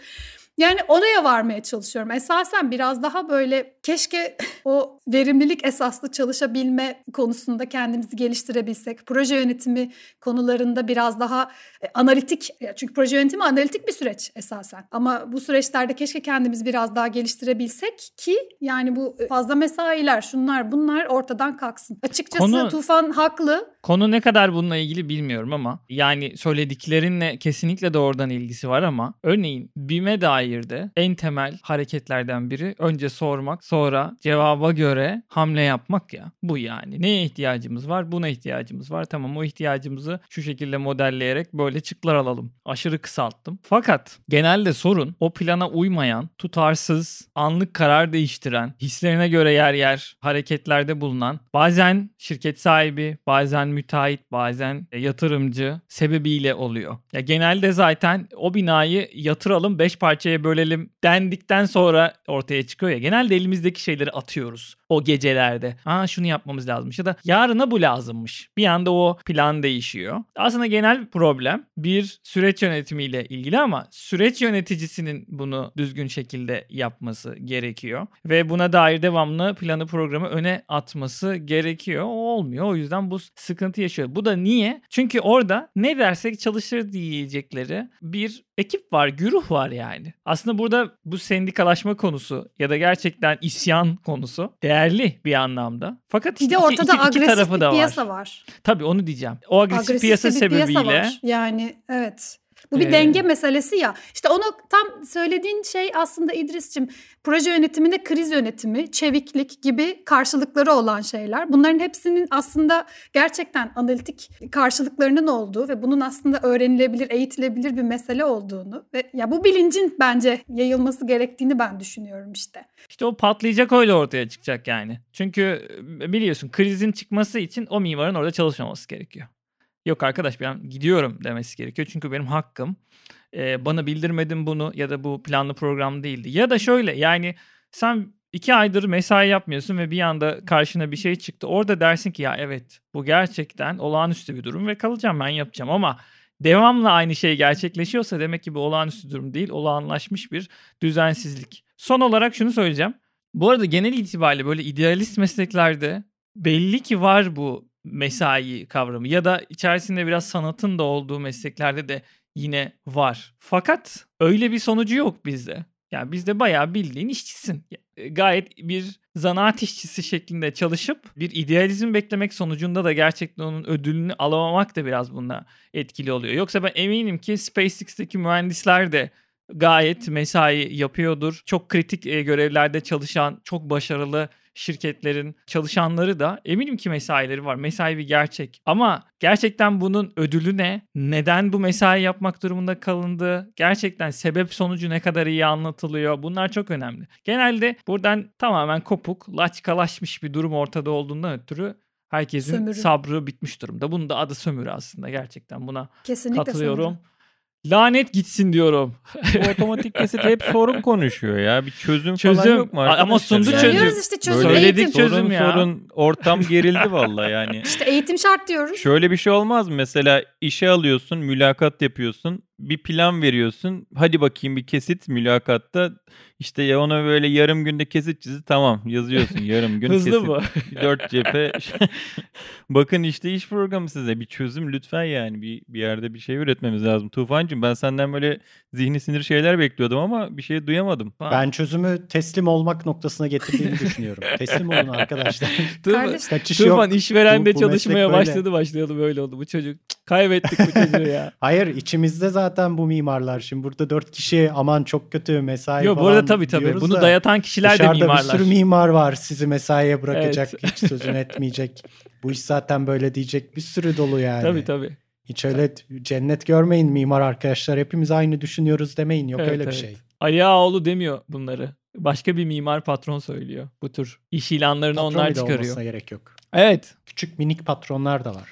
Yani oraya varmaya çalışıyorum. Esasen biraz daha böyle keşke o verimlilik esaslı çalışabilme konusunda kendimizi geliştirebilsek. Proje yönetimi konularında biraz daha e, analitik. Çünkü proje yönetimi analitik bir süreç esasen. Ama bu süreçlerde keşke kendimizi biraz daha geliştirebilsek ki yani bu fazla mesailer, şunlar bunlar ortadan kalksın. Açıkçası Konu- Tufan haklı. Konu ne kadar bununla ilgili bilmiyorum ama yani söylediklerinle kesinlikle doğrudan ilgisi var ama örneğin BİM'e dair de en temel hareketlerden biri önce sormak sonra cevaba göre hamle yapmak ya. Bu yani. Neye ihtiyacımız var? Buna ihtiyacımız var. Tamam o ihtiyacımızı şu şekilde modelleyerek böyle çıktılar alalım. Aşırı kısalttım. Fakat genelde sorun o plana uymayan, tutarsız, anlık karar değiştiren, hislerine göre yer yer hareketlerde bulunan, bazen şirket sahibi, bazen müteahhit, bazen yatırımcı sebebiyle oluyor. Ya genelde zaten o binayı yatıralım 5 parçaya ikiye bölelim dendikten sonra ortaya çıkıyor ya. Genelde elimizdeki şeyleri atıyoruz o gecelerde. Aa şunu yapmamız lazımmış ya da yarına bu lazımmış. Bir anda o plan değişiyor. Aslında genel problem bir süreç yönetimiyle ilgili ama süreç yöneticisinin bunu düzgün şekilde yapması gerekiyor. Ve buna dair devamlı planı programı öne atması gerekiyor. O olmuyor. O yüzden bu sıkıntı yaşıyor. Bu da niye? Çünkü orada ne dersek çalışır diyecekleri bir ekip var, güruh var yani. Aslında burada bu sendikalaşma konusu ya da gerçekten isyan konusu değerli bir anlamda. Fakat Bir de iki- ortada iki, iki agresif tarafı bir da var. piyasa var. Tabii onu diyeceğim. O agresif, Agresif piyasa bir piyasa sebebiyle var. Yani evet. Bu bir Ee, denge meselesi ya. İşte onu tam söylediğin şey aslında İdris'cim proje yönetiminde kriz yönetimi, çeviklik gibi karşılıkları olan şeyler. Bunların hepsinin aslında gerçekten analitik karşılıklarının olduğu ve bunun aslında öğrenilebilir, eğitilebilir bir mesele olduğunu ve ya bu bilincin bence yayılması gerektiğini ben düşünüyorum işte. İşte o patlayacak öyle ortaya çıkacak yani. Çünkü e, biliyorsun krizin çıkması için o mimarın orada çalışmaması gerekiyor. Yok arkadaş ben gidiyorum demesi gerekiyor. Çünkü benim hakkım. Ee, bana bildirmedin bunu ya da bu planlı program değildi. Ya da şöyle yani sen iki aydır mesai yapmıyorsun ve bir anda karşına bir şey çıktı. Orada dersin ki ya evet bu gerçekten olağanüstü bir durum ve kalacağım ben yapacağım ama devamlı aynı şey gerçekleşiyorsa demek ki bu olağanüstü durum değil olağanlaşmış bir düzensizlik. Son olarak şunu söyleyeceğim. Bu arada genel itibariyle böyle idealist mesleklerde belli ki var bu mesai kavramı ya da içerisinde biraz sanatın da olduğu mesleklerde de yine var. Fakat öyle bir sonucu yok bizde. Yani bizde bayağı bildiğin işçisin. E, Gayet bir zanaat işçisi şeklinde çalışıp bir idealizm beklemek sonucunda da gerçekten onun ödülünü alamamak da biraz bunda etkili oluyor. Yoksa ben eminim ki SpaceX'teki mühendisler de gayet mesai yapıyordur. Çok kritik e, görevlerde çalışan, çok başarılı şirketlerin çalışanları da eminim ki mesaileri var. Mesai bir gerçek. Ama gerçekten bunun ödülü ne? Neden bu mesai yapmak durumunda kalındı? Gerçekten sebep sonucu ne kadar iyi anlatılıyor? Bunlar çok önemli. Genelde buradan tamamen kopuk, laçkalaşmış bir durum ortada olduğundan ötürü herkesin Sömürü. sabrı bitmiş durumda. Bunun da adı sömürü aslında gerçekten buna Kesinlikle katılıyorum. sanırım. Lanet gitsin diyorum. Bu otomatik kesit hep sorun konuşuyor ya. Bir çözüm, falan Çözüm. yok mu Ama arkadaşlar? sundu Yani çözüm. Söylüyoruz işte çözüm Böyle Söyledik eğitim. çözüm sorun, ya. sorun ortam gerildi valla yani. İşte eğitim şart diyoruz. Şöyle bir şey olmaz mı? Mesela işe alıyorsun, mülakat yapıyorsun, bir plan veriyorsun. Hadi bakayım bir kesit mülakatta. İşte ya ona böyle yarım günde kesit çizi tamam yazıyorsun yarım gün Hızlı kesit. mı? Dört cephe. Bakın işte iş programı size bir çözüm lütfen yani bir, bir yerde bir şey üretmemiz lazım. Tufancığım ben senden böyle zihni sinir şeyler bekliyordum ama bir şey duyamadım. Ben çözümü teslim olmak noktasına getirdiğini düşünüyorum. teslim olun arkadaşlar. Tufan yok. işveren de Bu- bu çalışmaya başladı başlayalı böyle oldu. Bu çocuk kaybettik bu çocuğu ya. Hayır içimizde zaten bu mimarlar. Şimdi burada dört kişi aman çok kötü mesai Yok bu falan arada tabii tabii. Bunu da dayatan kişiler de dışarıda mimarlar. bir sürü mimar var sizi mesaiye bırakacak Evet. hiç sözünü etmeyecek. Bu iş zaten böyle diyecek bir sürü dolu yani. Tabii tabii. Hiç öyle cennet görmeyin mimar arkadaşlar. Hepimiz aynı düşünüyoruz demeyin. Yok Evet, öyle bir evet. şey. Ali Ağaoğlu demiyor bunları. Başka bir mimar patron söylüyor. Bu tür iş ilanlarını Patron onlar çıkarıyor. olmasına gerek yok. Evet. Küçük minik patronlar da var.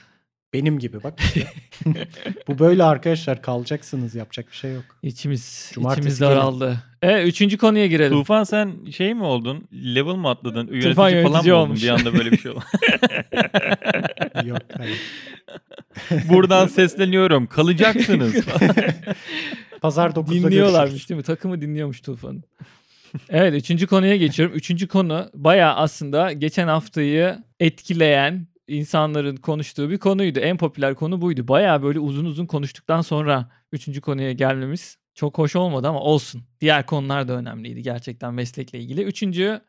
Benim gibi bak işte. Bu böyle arkadaşlar kalacaksınız yapacak bir şey yok. İçimiz, Cumartesi içimiz daraldı. Evet üçüncü konuya girelim. Tufan sen şey mi oldun? Level mi atladın? Yönetici Tufan falan yönetici mı oldun? olmuş. Bir anda böyle bir şey oldu. Yok hayır. Buradan sesleniyorum. Kalacaksınız. Pazar 9'da Dinliyorlarmış görüşürüz. değil mi? Takımı dinliyormuş Tufan'ın. evet üçüncü konuya geçiyorum. Üçüncü konu bayağı aslında geçen haftayı etkileyen insanların konuştuğu bir konuydu. En popüler konu buydu. Bayağı böyle uzun uzun konuştuktan sonra üçüncü konuya gelmemiz çok hoş olmadı ama olsun. Diğer konular da önemliydi gerçekten meslekle ilgili. Üçüncü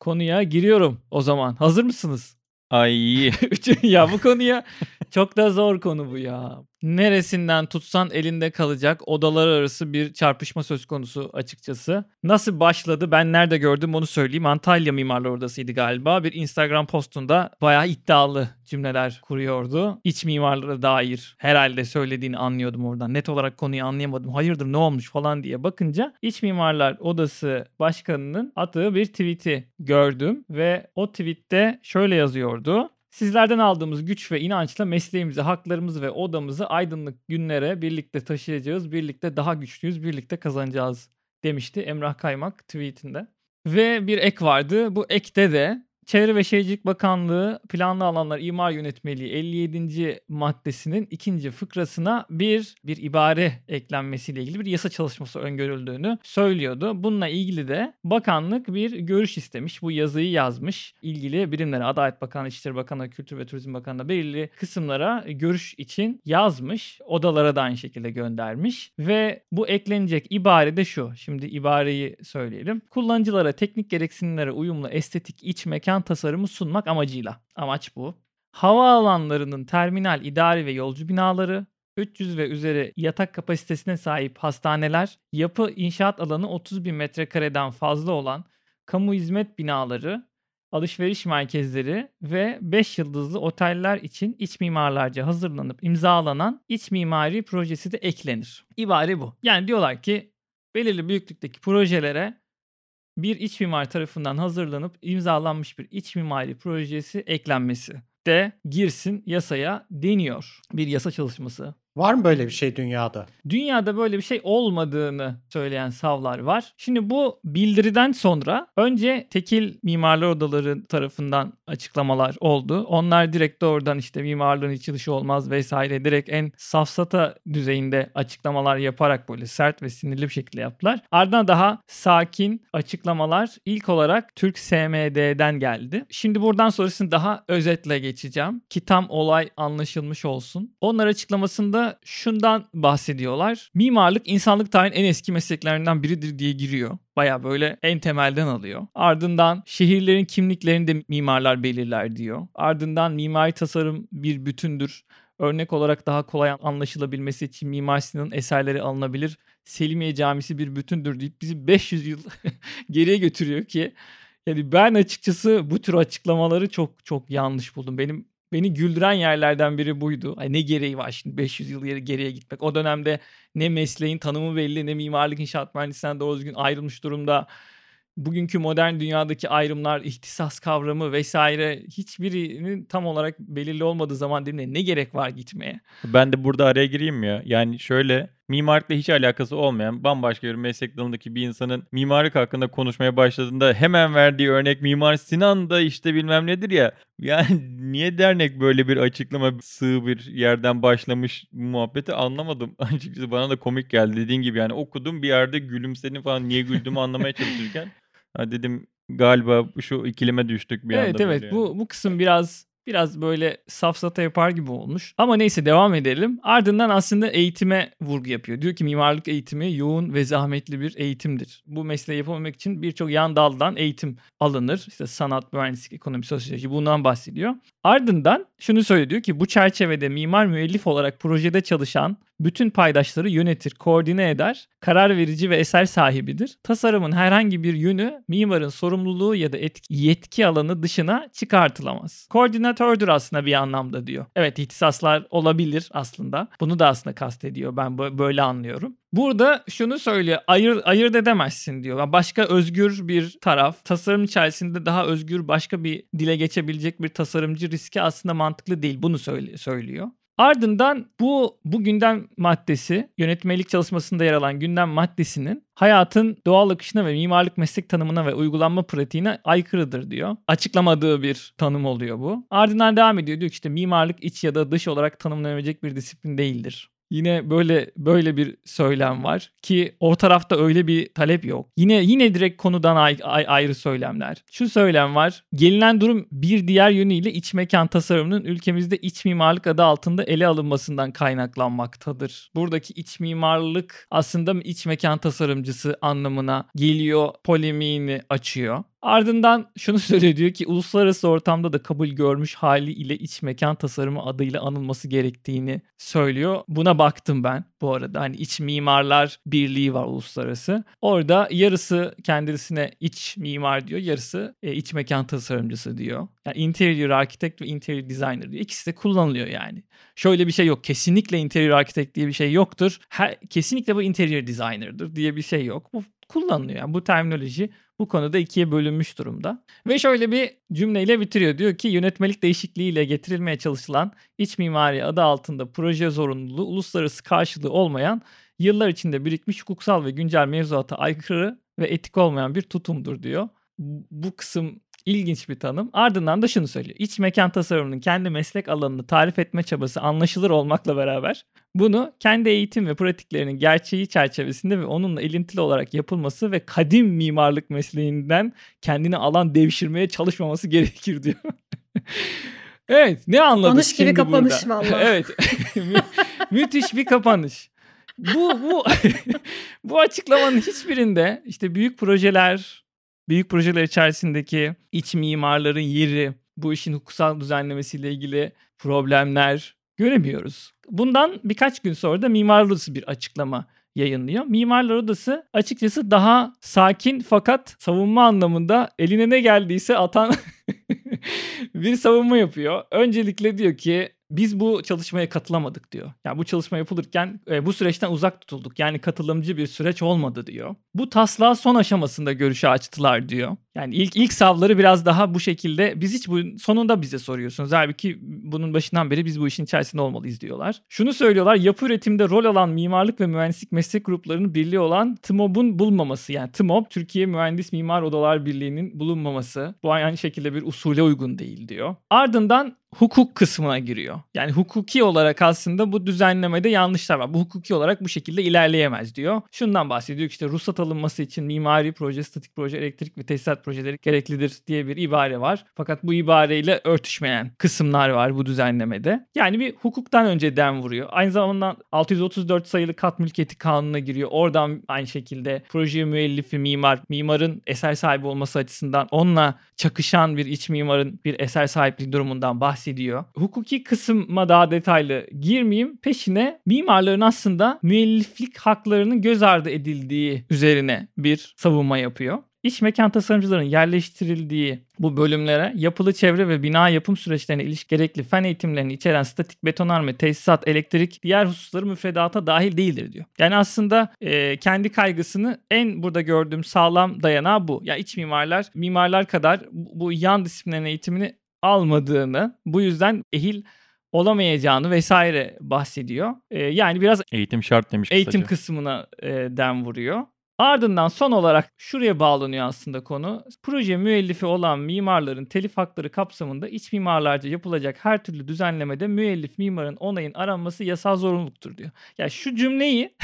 konuya giriyorum o zaman. Hazır mısınız? Ay ya bu konuya çok da zor konu bu ya. Neresinden tutsan elinde kalacak odalar arası bir çarpışma söz konusu açıkçası. Nasıl başladı ben nerede gördüm onu söyleyeyim. Antalya Mimarlar Odası'ydı galiba. Bir Instagram postunda bayağı iddialı cümleler kuruyordu. İç mimarlara dair herhalde söylediğini anlıyordum oradan. Net olarak konuyu anlayamadım. Hayırdır ne olmuş falan diye bakınca İç Mimarlar Odası Başkanı'nın attığı bir tweet'i gördüm ve o tweette şöyle yazıyordu. Sizlerden aldığımız güç ve inançla mesleğimizi, haklarımızı ve odamızı aydınlık günlere birlikte taşıyacağız. Birlikte daha güçlüyüz, birlikte kazanacağız demişti Emrah Kaymak tweetinde. Ve bir ek vardı. Bu ekte de Çevre ve Şehircilik Bakanlığı planlı alanlar imar yönetmeliği 57. maddesinin ikinci fıkrasına bir bir ibare eklenmesiyle ilgili bir yasa çalışması öngörüldüğünü söylüyordu. Bununla ilgili de bakanlık bir görüş istemiş. Bu yazıyı yazmış. İlgili birimlere Adalet Bakanlığı, İçişleri Bakanlığı, Kültür ve Turizm Bakanlığı belirli kısımlara görüş için yazmış. Odalara da aynı şekilde göndermiş. Ve bu eklenecek ibare de şu. Şimdi ibareyi söyleyelim. Kullanıcılara teknik gereksinimlere uyumlu estetik iç mekan tasarımı sunmak amacıyla. Amaç bu. Havaalanlarının terminal, idari ve yolcu binaları, 300 ve üzeri yatak kapasitesine sahip hastaneler, yapı inşaat alanı 30 bin metrekareden fazla olan kamu hizmet binaları, alışveriş merkezleri ve 5 yıldızlı oteller için iç mimarlarca hazırlanıp imzalanan iç mimari projesi de eklenir. İbare bu. Yani diyorlar ki belirli büyüklükteki projelere bir iç mimar tarafından hazırlanıp imzalanmış bir iç mimari projesi eklenmesi de girsin yasaya deniyor. Bir yasa çalışması Var mı böyle bir şey dünyada? Dünyada böyle bir şey olmadığını söyleyen savlar var. Şimdi bu bildiriden sonra önce tekil mimarlar odaları tarafından açıklamalar oldu. Onlar direkt doğrudan işte mimarlığın içi olmaz vesaire direkt en safsata düzeyinde açıklamalar yaparak böyle sert ve sinirli bir şekilde yaptılar. Ardından daha sakin açıklamalar ilk olarak Türk SMD'den geldi. Şimdi buradan sonrasını daha özetle geçeceğim ki tam olay anlaşılmış olsun. Onlar açıklamasında şundan bahsediyorlar. Mimarlık insanlık tarihinin en eski mesleklerinden biridir diye giriyor. Baya böyle en temelden alıyor. Ardından şehirlerin kimliklerini de mimarlar belirler diyor. Ardından mimari tasarım bir bütündür. Örnek olarak daha kolay anlaşılabilmesi için Mimar Sinan'ın eserleri alınabilir. Selimiye Camisi bir bütündür deyip bizi 500 yıl geriye götürüyor ki yani ben açıkçası bu tür açıklamaları çok çok yanlış buldum. Benim beni güldüren yerlerden biri buydu. Ay ne gereği var şimdi 500 yıl geriye gitmek. O dönemde ne mesleğin tanımı belli ne mimarlık inşaat mühendisinden doğru düzgün ayrılmış durumda. Bugünkü modern dünyadaki ayrımlar, ihtisas kavramı vesaire hiçbirinin tam olarak belirli olmadığı zaman değil ne gerek var gitmeye? Ben de burada araya gireyim ya. Yani şöyle mimarlıkla hiç alakası olmayan bambaşka bir meslek dalındaki bir insanın mimarlık hakkında konuşmaya başladığında hemen verdiği örnek Mimar Sinan da işte bilmem nedir ya. Yani niye dernek böyle bir açıklama sığ bir yerden başlamış muhabbeti anlamadım. Açıkçası bana da komik geldi. Dediğin gibi yani okudum bir yerde gülümsedim falan niye güldüğümü anlamaya çalışırken. Ha dedim galiba şu ikilime düştük bir evet, anda. Evet evet yani. bu, bu kısım biraz biraz böyle safsata yapar gibi olmuş. Ama neyse devam edelim. Ardından aslında eğitime vurgu yapıyor. Diyor ki mimarlık eğitimi yoğun ve zahmetli bir eğitimdir. Bu mesleği yapabilmek için birçok yan daldan eğitim alınır. İşte sanat, mühendislik, ekonomi, sosyoloji bundan bahsediyor. Ardından şunu diyor ki bu çerçevede mimar müellif olarak projede çalışan bütün paydaşları yönetir, koordine eder, karar verici ve eser sahibidir. Tasarımın herhangi bir yönü mimarın sorumluluğu ya da etki, yetki alanı dışına çıkartılamaz. Koordinatördür aslında bir anlamda diyor. Evet ihtisaslar olabilir aslında. Bunu da aslında kastediyor. Ben böyle anlıyorum. Burada şunu söylüyor. Ayır, ayırt edemezsin diyor. Başka özgür bir taraf. Tasarım içerisinde daha özgür başka bir dile geçebilecek bir tasarımcı riski aslında mantıklı değil. Bunu söylüyor. Ardından bu bu gündem maddesi yönetmelik çalışmasında yer alan gündem maddesinin hayatın doğal akışına ve mimarlık meslek tanımına ve uygulanma pratiğine aykırıdır diyor. Açıklamadığı bir tanım oluyor bu. Ardından devam ediyor diyor ki işte mimarlık iç ya da dış olarak tanımlanabilecek bir disiplin değildir. Yine böyle böyle bir söylem var ki o tarafta öyle bir talep yok. Yine yine direkt konudan ay, ay, ayrı söylemler. Şu söylem var. Gelinen durum bir diğer yönüyle iç mekan tasarımının ülkemizde iç mimarlık adı altında ele alınmasından kaynaklanmaktadır. Buradaki iç mimarlık aslında iç mekan tasarımcısı anlamına geliyor polemiğini açıyor. Ardından şunu söylüyor diyor ki uluslararası ortamda da kabul görmüş hali ile iç mekan tasarımı adıyla anılması gerektiğini söylüyor. Buna baktım ben bu arada. Hani iç mimarlar birliği var uluslararası. Orada yarısı kendisine iç mimar diyor, yarısı e, iç mekan tasarımcısı diyor. Yani interior architect ve interior designer diyor. İkisi de kullanılıyor yani. Şöyle bir şey yok. Kesinlikle interior architect diye bir şey yoktur. Her, kesinlikle bu interior designer'dır diye bir şey yok. Bu kullanılıyor. Yani bu terminoloji bu konuda ikiye bölünmüş durumda. Ve şöyle bir cümleyle bitiriyor. Diyor ki yönetmelik değişikliğiyle getirilmeye çalışılan iç mimari adı altında proje zorunluluğu uluslararası karşılığı olmayan yıllar içinde birikmiş hukuksal ve güncel mevzuata aykırı ve etik olmayan bir tutumdur diyor. Bu kısım ilginç bir tanım. Ardından da şunu söylüyor. İç mekan tasarımının kendi meslek alanını tarif etme çabası anlaşılır olmakla beraber bunu kendi eğitim ve pratiklerinin gerçeği çerçevesinde ve onunla ilintili olarak yapılması ve kadim mimarlık mesleğinden kendini alan devşirmeye çalışmaması gerekir diyor. evet ne anladık şimdi gibi kapanış burada? vallahi. evet. Mü- müthiş bir kapanış. Bu bu bu açıklamanın hiçbirinde işte büyük projeler, büyük projeler içerisindeki iç mimarların yeri, bu işin hukuksal düzenlemesiyle ilgili problemler göremiyoruz. Bundan birkaç gün sonra da Mimarlar Odası bir açıklama yayınlıyor. Mimarlar Odası açıkçası daha sakin fakat savunma anlamında eline ne geldiyse atan bir savunma yapıyor. Öncelikle diyor ki biz bu çalışmaya katılamadık diyor. Yani bu çalışma yapılırken e, bu süreçten uzak tutulduk. Yani katılımcı bir süreç olmadı diyor. Bu taslağı son aşamasında görüşe açtılar diyor. Yani ilk ilk savları biraz daha bu şekilde biz hiç bu sonunda bize soruyorsunuz. Halbuki bunun başından beri biz bu işin içerisinde olmalıyız diyorlar. Şunu söylüyorlar yapı üretimde rol alan mimarlık ve mühendislik meslek gruplarının birliği olan TMOB'un bulunmaması. Yani TMOB Türkiye Mühendis Mimar Odalar Birliği'nin bulunmaması. Bu aynı şekilde bir usule uygun değil diyor. Ardından hukuk kısmına giriyor. Yani hukuki olarak aslında bu düzenlemede yanlışlar var. Bu hukuki olarak bu şekilde ilerleyemez diyor. Şundan bahsediyor ki işte ruhsat alınması için mimari proje, statik proje, elektrik ve tesisat projeleri gereklidir diye bir ibare var. Fakat bu ibareyle örtüşmeyen kısımlar var bu düzenlemede. Yani bir hukuktan önce dem vuruyor. Aynı zamanda 634 sayılı kat mülkiyeti kanununa giriyor. Oradan aynı şekilde proje müellifi mimar, mimarın eser sahibi olması açısından onunla çakışan bir iç mimarın bir eser sahipliği durumundan bahsediyor. Hukuki kısma daha detaylı girmeyeyim. Peşine mimarların aslında müelliflik haklarının göz ardı edildiği üzerine bir savunma yapıyor. İç mekan tasarımcıların yerleştirildiği bu bölümlere yapılı çevre ve bina yapım süreçlerine ilişkin gerekli fen eğitimlerini içeren statik betonarme, tesisat, elektrik, diğer hususları müfredata dahil değildir diyor. Yani aslında e, kendi kaygısını en burada gördüğüm sağlam dayanağı bu. Ya yani iç mimarlar, mimarlar kadar bu, bu yan disiplinlerin eğitimini almadığını, bu yüzden ehil olamayacağını vesaire bahsediyor. E, yani biraz Eğitim şart demiş eğitim kısaca. kısmına e, dem vuruyor. Ardından son olarak şuraya bağlanıyor aslında konu. Proje müellifi olan mimarların telif hakları kapsamında iç mimarlarca yapılacak her türlü düzenlemede müellif mimarın onayın aranması yasal zorunluluktur diyor. Ya şu cümleyi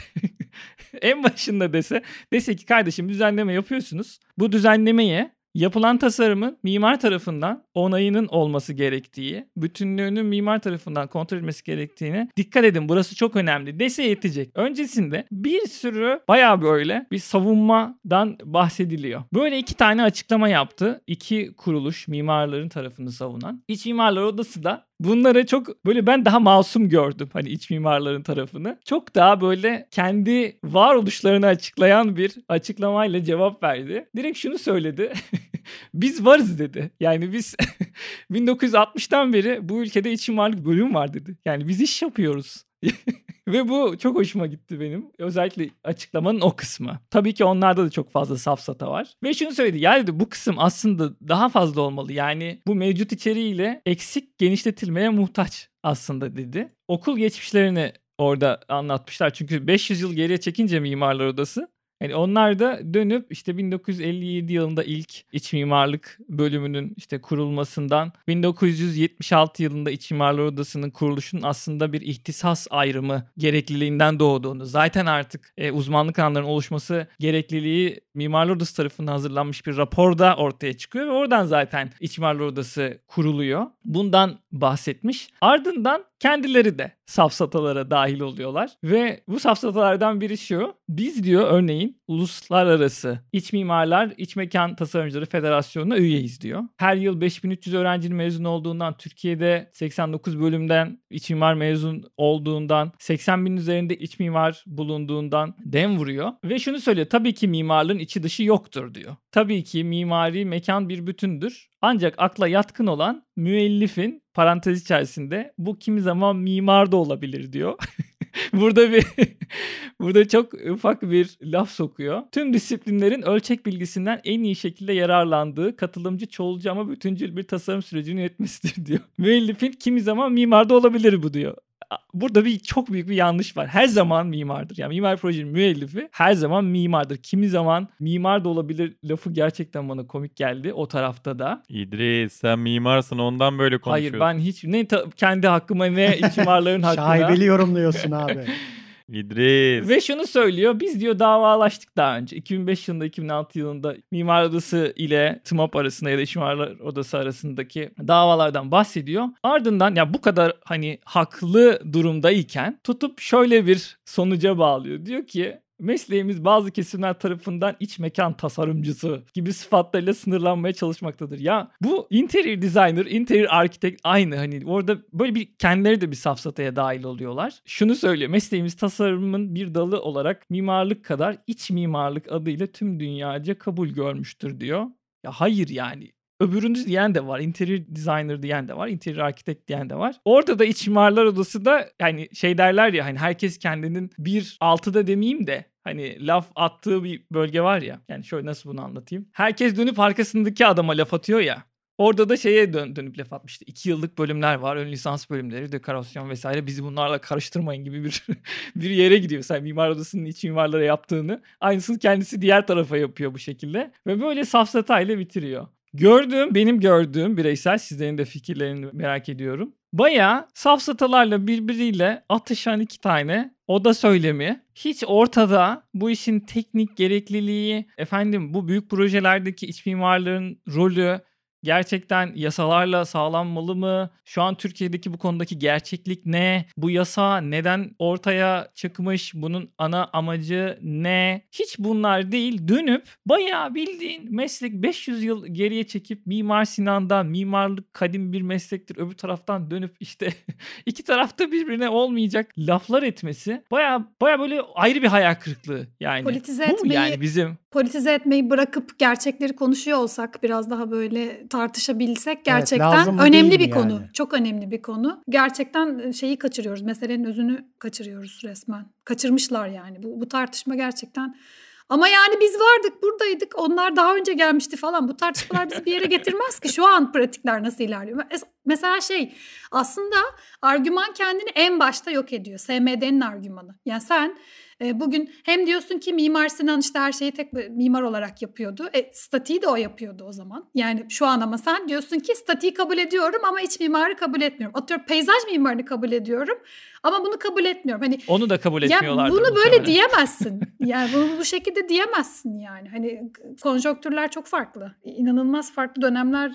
en başında dese dese ki kardeşim düzenleme yapıyorsunuz. Bu düzenlemeye yapılan tasarımın mimar tarafından onayının olması gerektiği, bütünlüğünün mimar tarafından kontrol edilmesi gerektiğini dikkat edin burası çok önemli dese yetecek. Öncesinde bir sürü bayağı böyle bir savunmadan bahsediliyor. Böyle iki tane açıklama yaptı. İki kuruluş mimarların tarafını savunan. İç Mimarlar Odası da bunları çok böyle ben daha masum gördüm hani iç mimarların tarafını. Çok daha böyle kendi varoluşlarını açıklayan bir açıklamayla cevap verdi. Direkt şunu söyledi. biz varız dedi. Yani biz 1960'tan beri bu ülkede iç mimarlık bölüm var dedi. Yani biz iş yapıyoruz. Ve bu çok hoşuma gitti benim. Özellikle açıklamanın o kısmı. Tabii ki onlarda da çok fazla safsata var. Ve şunu söyledi. Ya dedi bu kısım aslında daha fazla olmalı. Yani bu mevcut içeriğiyle eksik genişletilmeye muhtaç aslında dedi. Okul geçmişlerini orada anlatmışlar. Çünkü 500 yıl geriye çekince Mimarlar Odası yani onlar da dönüp işte 1957 yılında ilk iç mimarlık bölümünün işte kurulmasından 1976 yılında iç mimarlar odasının kuruluşunun aslında bir ihtisas ayrımı gerekliliğinden doğduğunu zaten artık e, uzmanlık alanlarının oluşması gerekliliği mimarlar odası tarafından hazırlanmış bir raporda ortaya çıkıyor ve oradan zaten iç mimarlar odası kuruluyor. Bundan bahsetmiş. Ardından kendileri de safsatalara dahil oluyorlar. Ve bu safsatalardan biri şu. Biz diyor örneğin uluslararası iç mimarlar iç mekan tasarımcıları federasyonuna üyeyiz diyor. Her yıl 5300 öğrencinin mezun olduğundan Türkiye'de 89 bölümden iç mimar mezun olduğundan 80 bin üzerinde iç mimar bulunduğundan dem vuruyor. Ve şunu söylüyor tabii ki mimarlığın içi dışı yoktur diyor. Tabii ki mimari mekan bir bütündür. Ancak akla yatkın olan müellifin parantez içerisinde bu kimi zaman mimar da olabilir diyor. burada bir burada çok ufak bir laf sokuyor. Tüm disiplinlerin ölçek bilgisinden en iyi şekilde yararlandığı katılımcı, çoğulcu ama bütüncül bir tasarım sürecini yönetmesidir diyor. Müellifin kimi zaman mimar da olabilir bu diyor burada bir çok büyük bir yanlış var. Her zaman mimardır. Yani mimar projenin müellifi her zaman mimardır. Kimi zaman mimar da olabilir lafı gerçekten bana komik geldi o tarafta da. İdris sen mimarsın ondan böyle konuşuyorsun. Hayır ben hiç ne ta- kendi hakkıma ne mimarların hakkına. Şaibeli yorumluyorsun abi. İdris. Ve şunu söylüyor. Biz diyor davalaştık daha önce. 2005 yılında 2006 yılında Mimar Odası ile TMOP arasında ya da İş Mimarlar Odası arasındaki davalardan bahsediyor. Ardından ya bu kadar hani haklı durumdayken tutup şöyle bir sonuca bağlıyor. Diyor ki Mesleğimiz bazı kesimler tarafından iç mekan tasarımcısı gibi sıfatlarıyla sınırlanmaya çalışmaktadır. Ya bu interior designer, interior architect aynı hani orada böyle bir kendileri de bir safsataya dahil oluyorlar. Şunu söylüyor mesleğimiz tasarımın bir dalı olarak mimarlık kadar iç mimarlık adıyla tüm dünyaca kabul görmüştür diyor. Ya hayır yani öbürünüz diyen de var. Interior designer diyen de var. Interior architect diyen de var. Orada da iç mimarlar odası da yani şey derler ya hani herkes kendinin bir altıda demeyeyim de hani laf attığı bir bölge var ya. Yani şöyle nasıl bunu anlatayım. Herkes dönüp arkasındaki adama laf atıyor ya. Orada da şeye dön, dönüp laf atmıştı. İki yıllık bölümler var. Ön lisans bölümleri, dekorasyon vesaire. Bizi bunlarla karıştırmayın gibi bir bir yere gidiyor. Sen mimar odasının iç mimarlara yaptığını. Aynısını kendisi diğer tarafa yapıyor bu şekilde. Ve böyle safsatayla bitiriyor. Gördüğüm, benim gördüğüm bireysel sizlerin de fikirlerini merak ediyorum. Bayağı safsatalarla birbiriyle atışan iki tane oda söylemi. Hiç ortada bu işin teknik gerekliliği, efendim bu büyük projelerdeki iç mimarların rolü, gerçekten yasalarla sağlanmalı mı? Şu an Türkiye'deki bu konudaki gerçeklik ne? Bu yasa neden ortaya çıkmış? Bunun ana amacı ne? Hiç bunlar değil. Dönüp bayağı bildiğin meslek 500 yıl geriye çekip Mimar Sinan'dan mimarlık kadim bir meslektir. Öbür taraftan dönüp işte iki tarafta birbirine olmayacak laflar etmesi bayağı bayağı böyle ayrı bir hayal kırıklığı yani. Politize Bu etmeyi- yani bizim Politize etmeyi bırakıp gerçekleri konuşuyor olsak biraz daha böyle tartışabilsek gerçekten mı önemli bir mi konu. yani? Çok önemli bir konu. Gerçekten şeyi kaçırıyoruz. Meselenin özünü kaçırıyoruz resmen. Kaçırmışlar yani. Bu, bu tartışma gerçekten ama yani biz vardık buradaydık onlar daha önce gelmişti falan bu tartışmalar bizi bir yere getirmez ki şu an pratikler nasıl ilerliyor. Mes- Mesela şey aslında argüman kendini en başta yok ediyor SMD'nin argümanı. Yani sen e, bugün hem diyorsun ki Mimar Sinan işte her şeyi tek mimar olarak yapıyordu. E, statiği de o yapıyordu o zaman. Yani şu an ama sen diyorsun ki statiği kabul ediyorum ama iç mimarı kabul etmiyorum. Atıyorum peyzaj mimarını kabul ediyorum ama bunu kabul etmiyorum. Hani onu da kabul ya etmiyorlardır. bunu böyle diyemezsin. Yani bunu bu şekilde diyemezsin yani. Hani konjonktürler çok farklı. İnanılmaz farklı dönemler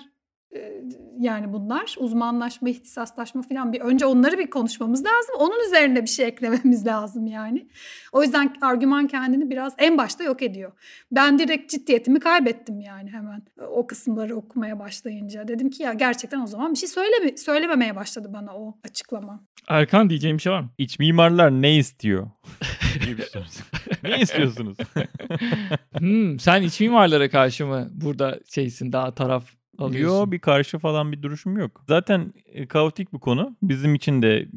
yani bunlar uzmanlaşma, ihtisaslaşma falan bir önce onları bir konuşmamız lazım. Onun üzerine bir şey eklememiz lazım yani. O yüzden argüman kendini biraz en başta yok ediyor. Ben direkt ciddiyetimi kaybettim yani hemen o kısımları okumaya başlayınca. Dedim ki ya gerçekten o zaman bir şey söyleme, söylememeye başladı bana o açıklama. Erkan diyeceğim bir şey var mı? İç mimarlar ne istiyor? diye bir soru. ne istiyorsunuz? Hmm, sen iç mimarlara karşı mı burada şeysin daha taraf alıyorsun? Yo bir karşı falan bir duruşum yok. Zaten e, kaotik bir konu. Bizim için de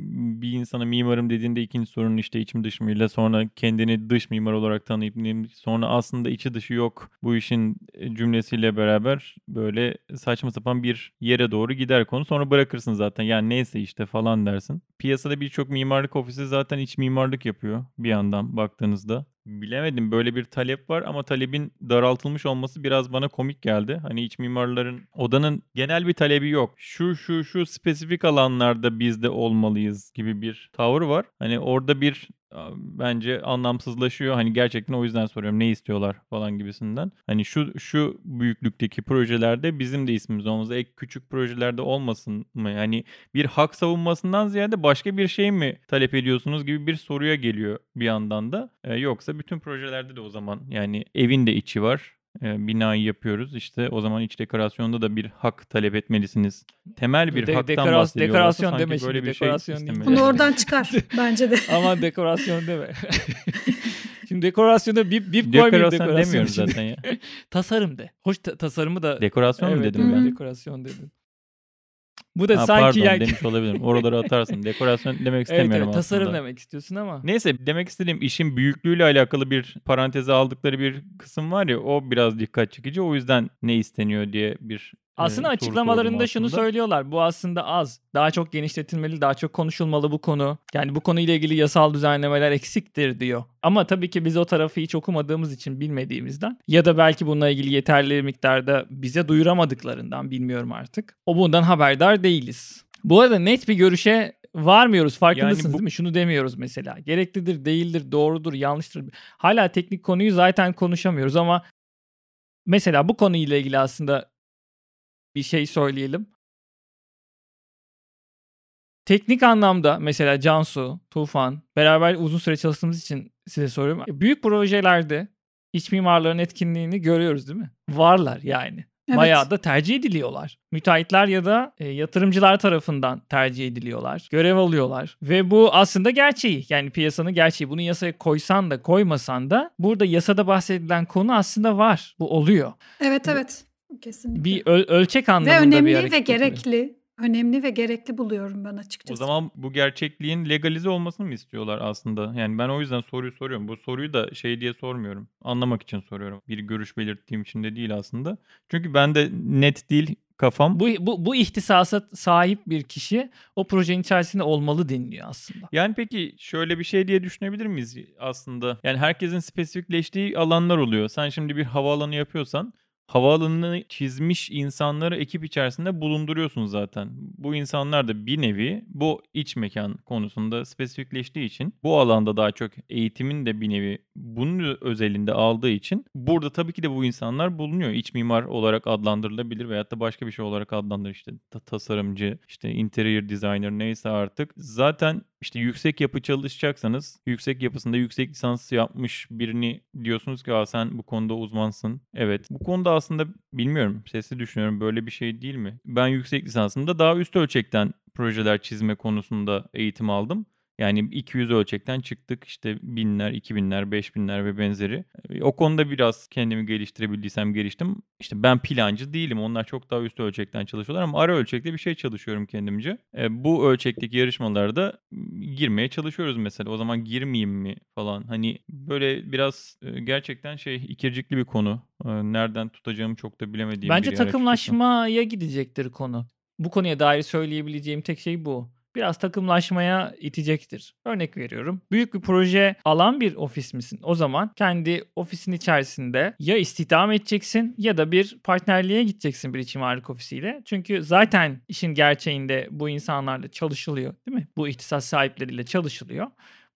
bir insana mimarım dediğinde ikinci sorunun işte iç mi dış mıyla sonra kendini dış mimar olarak tanıyıp sonra aslında içi dışı yok bu işin e, cümlesiyle beraber böyle saçma sapan bir yere doğru gider konu. Sonra bırakırsın zaten yani neyse işte falan dersin. Piyasada birçok mimarlık ofisi zaten iç mimarlık yapıyor bir yandan baktığınızda. Bilemedim böyle bir talep var ama talebin daraltılmış olması biraz bana komik geldi. Hani iç mimarların odanın genel bir talebi yok. Şu şu şu spesifik alanlarda biz de olmalıyız gibi bir tavır var. Hani orada bir bence anlamsızlaşıyor. Hani gerçekten o yüzden soruyorum ne istiyorlar falan gibisinden. Hani şu şu büyüklükteki projelerde bizim de ismimiz olması ek küçük projelerde olmasın mı? Yani bir hak savunmasından ziyade başka bir şey mi talep ediyorsunuz gibi bir soruya geliyor bir yandan da. Ee, yoksa bütün projelerde de o zaman yani evin de içi var. Ee, binayı yapıyoruz. İşte o zaman iç dekorasyonda da bir hak talep etmelisiniz. Temel bir De- haktan dekoras- bahsediyorlarsa dekorasyon sanki deme böyle şimdi, bir şey dekorasyon değil. istemeli. Bunu oradan çıkar bence de. Aman dekorasyon deme. Şimdi dekorasyona bip bip koymayayım Dekorasyon dekorasyon demiyoruz içinde. zaten ya. Tasarım de. Hoş ta- tasarımı da Dekorasyon mu evet, dedim evet, ben? dekorasyon dedim. Bu da Ha, sanki pardon yani demiş olabilirim. Oraları atarsın. Dekorasyon demek evet, istemiyorum evet, tasarım aslında. demek istiyorsun ama. Neyse demek istediğim işin büyüklüğüyle alakalı bir paranteze aldıkları bir kısım var ya o biraz dikkat çekici. O yüzden ne isteniyor diye bir Aslında soru açıklamalarında şunu aslında. söylüyorlar. Bu aslında az. Daha çok genişletilmeli, daha çok konuşulmalı bu konu. Yani bu konuyla ilgili yasal düzenlemeler eksiktir diyor. Ama tabii ki biz o tarafı hiç okumadığımız için bilmediğimizden ya da belki bununla ilgili yeterli miktarda bize duyuramadıklarından bilmiyorum artık. O bundan haberdar değiliz. Bu arada net bir görüşe varmıyoruz. Farkındasınız Yani bu- değil mi? Şunu demiyoruz mesela. Gereklidir, değildir, doğrudur, yanlıştır. Hala teknik konuyu zaten konuşamıyoruz ama mesela bu konuyla ilgili aslında bir şey söyleyelim. Teknik anlamda mesela Cansu, Tufan beraber uzun süre çalıştığımız için size soruyorum. Büyük projelerde iç mimarların etkinliğini görüyoruz değil mi? Varlar yani. Evet. Bayağı da tercih ediliyorlar. Müteahhitler ya da e, yatırımcılar tarafından tercih ediliyorlar. Görev alıyorlar. Ve bu aslında gerçeği. Yani piyasanın gerçeği. Bunu yasaya koysan da koymasan da burada yasada bahsedilen konu aslında var. Bu oluyor. Evet evet. Kesinlikle. Bir öl- ölçek anlamında ve bir önemli hareket ve gerekli. Önemli ve gerekli buluyorum ben açıkçası. O zaman bu gerçekliğin legalize olmasını mı istiyorlar aslında? Yani ben o yüzden soruyu soruyorum. Bu soruyu da şey diye sormuyorum. Anlamak için soruyorum. Bir görüş belirttiğim için de değil aslında. Çünkü ben de net değil kafam. Bu, bu, bu ihtisasa sahip bir kişi o projenin içerisinde olmalı deniliyor aslında. Yani peki şöyle bir şey diye düşünebilir miyiz aslında? Yani herkesin spesifikleştiği alanlar oluyor. Sen şimdi bir havaalanı yapıyorsan havaalanını çizmiş insanları ekip içerisinde bulunduruyorsun zaten. Bu insanlar da bir nevi bu iç mekan konusunda spesifikleştiği için bu alanda daha çok eğitimin de bir nevi bunun özelinde aldığı için burada tabii ki de bu insanlar bulunuyor. İç mimar olarak adlandırılabilir veyahut da başka bir şey olarak adlandırılır işte ta- tasarımcı, işte interior designer neyse artık. Zaten işte yüksek yapı çalışacaksanız yüksek yapısında yüksek lisans yapmış birini diyorsunuz ki sen bu konuda uzmansın. Evet bu konuda aslında bilmiyorum sesli düşünüyorum böyle bir şey değil mi? Ben yüksek lisansımda daha üst ölçekten projeler çizme konusunda eğitim aldım. Yani 200 ölçekten çıktık işte binler, 2000'ler, 5000'ler ve benzeri. E, O konuda biraz kendimi geliştirebildiysem geliştim. İşte ben plancı değilim. Onlar çok daha üst ölçekten çalışıyorlar ama ara ölçekte bir şey çalışıyorum kendimce. E, bu ölçekteki yarışmalarda girmeye çalışıyoruz mesela. O zaman girmeyeyim mi falan. Hani böyle biraz e, gerçekten şey ikircikli bir konu. E, Nereden tutacağımı çok da bilemediğim Bence bir takımlaşmaya gidecektir konu. Bu konuya dair söyleyebileceğim tek şey bu. Biraz takımlaşmaya itecektir. Örnek veriyorum. Büyük bir proje alan bir ofis misin? O zaman kendi ofisin içerisinde ya istihdam edeceksin ya da bir partnerliğe gideceksin bir iç mimarlık ofisiyle. Çünkü zaten işin gerçeğinde bu insanlarla çalışılıyor değil mi? Bu ihtisas sahipleriyle çalışılıyor.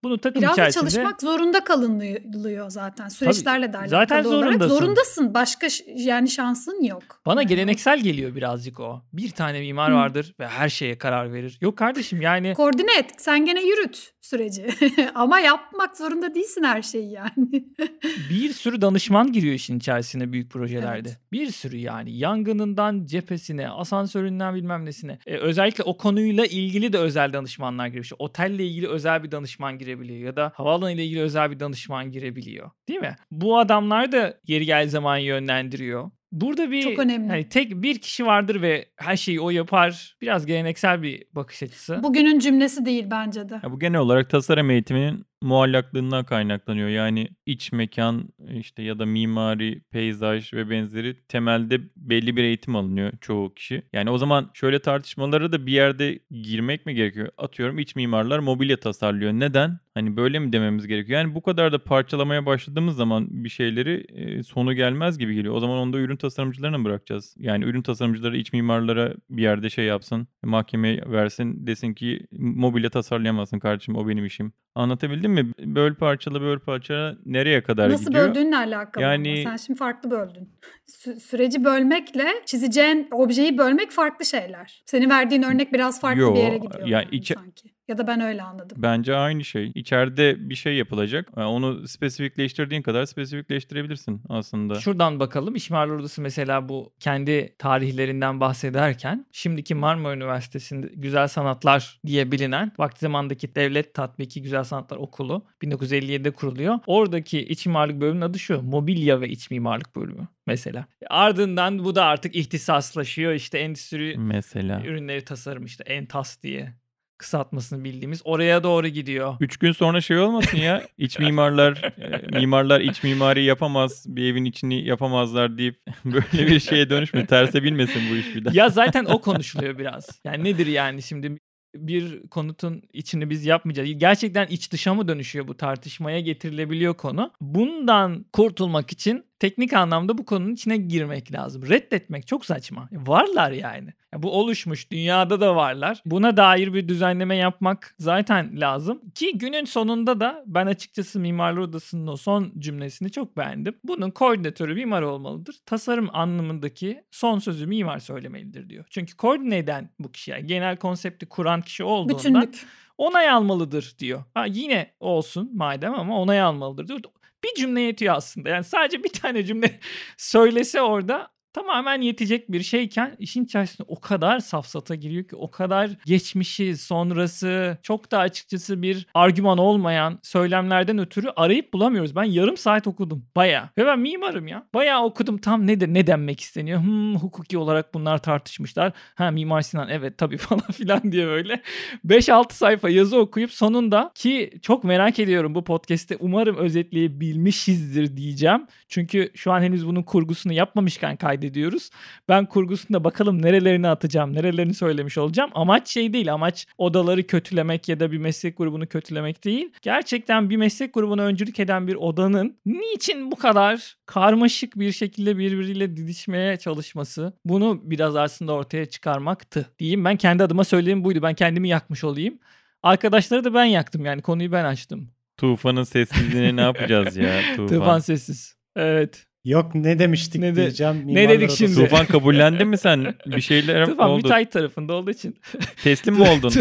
Bunu takım Biraz içerisinde... çalışmak zorunda kalınıyor zaten. Süreçlerle de zaten olarak. zorundasın. Zorundasın. Başka yani şansın yok. Bana Yani geleneksel geliyor birazcık o. Bir tane mimar Hı. vardır ve her şeye karar verir. Yok kardeşim yani Koordine et. Sen gene yürüt süreci. Ama yapmak zorunda değilsin her şeyi yani. bir sürü danışman giriyor işin içerisine büyük projelerde. Evet. Bir sürü yani yangınından cephesine, asansöründen bilmem nesine. E, özellikle o konuyla ilgili de özel danışmanlar giriyor. İşte otelle ilgili özel bir danışman girebiliyor ya da havaalanı ile ilgili özel bir danışman girebiliyor. Değil mi? Bu adamlar da yeri gel zaman yönlendiriyor. Burada bir Çok önemli. hani tek bir kişi vardır ve her şeyi o yapar. Biraz geleneksel bir bakış açısı. Bugünün cümlesi değil bence de. Ya bu genel olarak tasarım eğitiminin muallaklığından kaynaklanıyor. Yani iç mekan işte ya da mimari, peyzaj ve benzeri temelde belli bir eğitim alınıyor çoğu kişi. Yani o zaman şöyle tartışmalara da bir yerde girmek mi gerekiyor? Atıyorum iç mimarlar mobilya tasarlıyor. Neden? Hani böyle mi dememiz gerekiyor? Yani bu kadar da parçalamaya başladığımız zaman bir şeyleri e, sonu gelmez gibi geliyor. O zaman onu da ürün tasarımcılarına mı bırakacağız? Yani ürün tasarımcıları iç mimarlara bir yerde şey yapsın, mahkemeye versin, desin ki mobilya tasarlayamazsın kardeşim o benim işim. Anlatabildim mi? Böl parçala böl parçala nereye kadar Nasıl gidiyor? böldüğünle alakalı Yani-. Sen şimdi farklı böldün. Sü- süreci bölmekle çizeceğin objeyi bölmek farklı şeyler. Senin verdiğin örnek biraz farklı Yo, bir yere gidiyor yani yani içe- sanki. Ya da ben öyle anladım. Bence aynı şey. İçeride bir şey yapılacak. Yani onu spesifikleştirdiğin kadar spesifikleştirebilirsin aslında. Şuradan bakalım. İş Mimarlar Odası mesela bu kendi tarihlerinden bahsederken şimdiki Marmara Üniversitesi'nde Güzel Sanatlar diye bilinen vakti zamandaki Devlet Tatbiki Güzel Sanatlar Okulu 1957'de kuruluyor. Oradaki iç mimarlık bölümünün adı şu. Mobilya ve iç mimarlık bölümü mesela. Ardından bu da artık ihtisaslaşıyor. İşte endüstri Mesela. ürünleri tasarım işte Entas diye kısaltmasını bildiğimiz oraya doğru gidiyor. Üç gün sonra şey olmasın ya iç mimarlar e, mimarlar iç mimari yapamaz bir evin içini yapamazlar deyip böyle bir şeye dönüşme terse bilmesin bu iş bir daha. Ya zaten o konuşuluyor biraz. Yani nedir yani şimdi bir konutun içini biz yapmayacağız. Gerçekten iç dışa mı dönüşüyor bu tartışmaya getirilebiliyor konu. Bundan kurtulmak için teknik anlamda bu konunun içine girmek lazım. Reddetmek çok saçma. Varlar yani. Ya bu oluşmuş. Dünyada da varlar. Buna dair bir düzenleme yapmak zaten lazım. Ki günün sonunda da ben açıkçası Mimarlar Odası'nın o son cümlesini çok beğendim. Bunun koordinatörü mimar olmalıdır. Tasarım anlamındaki son sözü mimar söylemelidir diyor. Çünkü koordine eden bu kişi yani genel konsepti kuran kişi olduğundan Bütünlük. onay almalıdır diyor. Ha yine olsun madem ama onay almalıdır diyor. Bir cümle yetiyor aslında. Yani sadece bir tane cümle söylese orada tamamen yetecek bir şeyken işin içerisinde o kadar safsata giriyor ki o kadar geçmişi sonrası çok da açıkçası bir argüman olmayan söylemlerden ötürü arayıp bulamıyoruz. Ben yarım saat okudum baya ve ben mimarım ya. Baya okudum tam nedir ne denmek isteniyor. Hmm, hukuki olarak bunlar tartışmışlar. Ha Mimar Sinan evet tabii falan filan diye böyle 5-6 sayfa yazı okuyup sonunda ki çok merak ediyorum bu podcast'te umarım özetleyebilmişizdir diyeceğim. Çünkü şu an henüz bunun kurgusunu yapmamışken kaydediyoruz. Ben kurgusunda bakalım nerelerini atacağım, nerelerini söylemiş olacağım. Amaç şey değil, amaç odaları kötülemek ya da bir meslek grubunu kötülemek değil. Gerçekten bir meslek grubuna öncülük eden bir odanın niçin bu kadar karmaşık bir şekilde birbiriyle didişmeye çalışması bunu biraz aslında ortaya çıkarmaktı diyeyim. Ben kendi adıma söylediğim buydu. Ben kendimi yakmış olayım. Arkadaşları da ben yaktım yani konuyu ben açtım. Tufanın sessizliğini ne yapacağız ya? Tufan. Tufan sessiz. Evet. Yok ne demiştik Ne de- diyeceğim. ne dedik Odası. şimdi? Tufan kabullendin mi sen? Bir şeyler Tufan oldu. müteahhit tarafında olduğu için. Teslim mi oldun?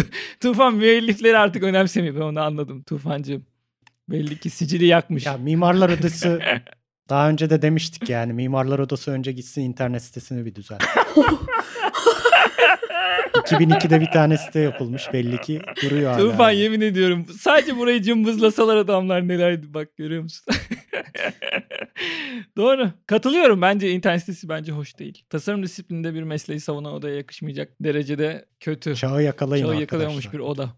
Tufan müellifleri artık önemsemiyor. Ben onu anladım Tufancığım. Belli ki sicili yakmış. Ya Mimarlar Odası daha önce de demiştik yani Mimarlar Odası önce gitsin internet sitesini bir düzelt. 2002'de bir tane site yapılmış belli ki duruyor hala. Tufan yemin ediyorum. Sadece burayı cımbızlasalar adamlar nelerdi bak görüyor musun? Doğru. Katılıyorum. Bence internet sitesi bence hoş değil. Tasarım disiplininde bir mesleği savunan odaya yakışmayacak derecede kötü. Çağı yakalayın Çağı arkadaşlar. yakalıyormuş bir oda.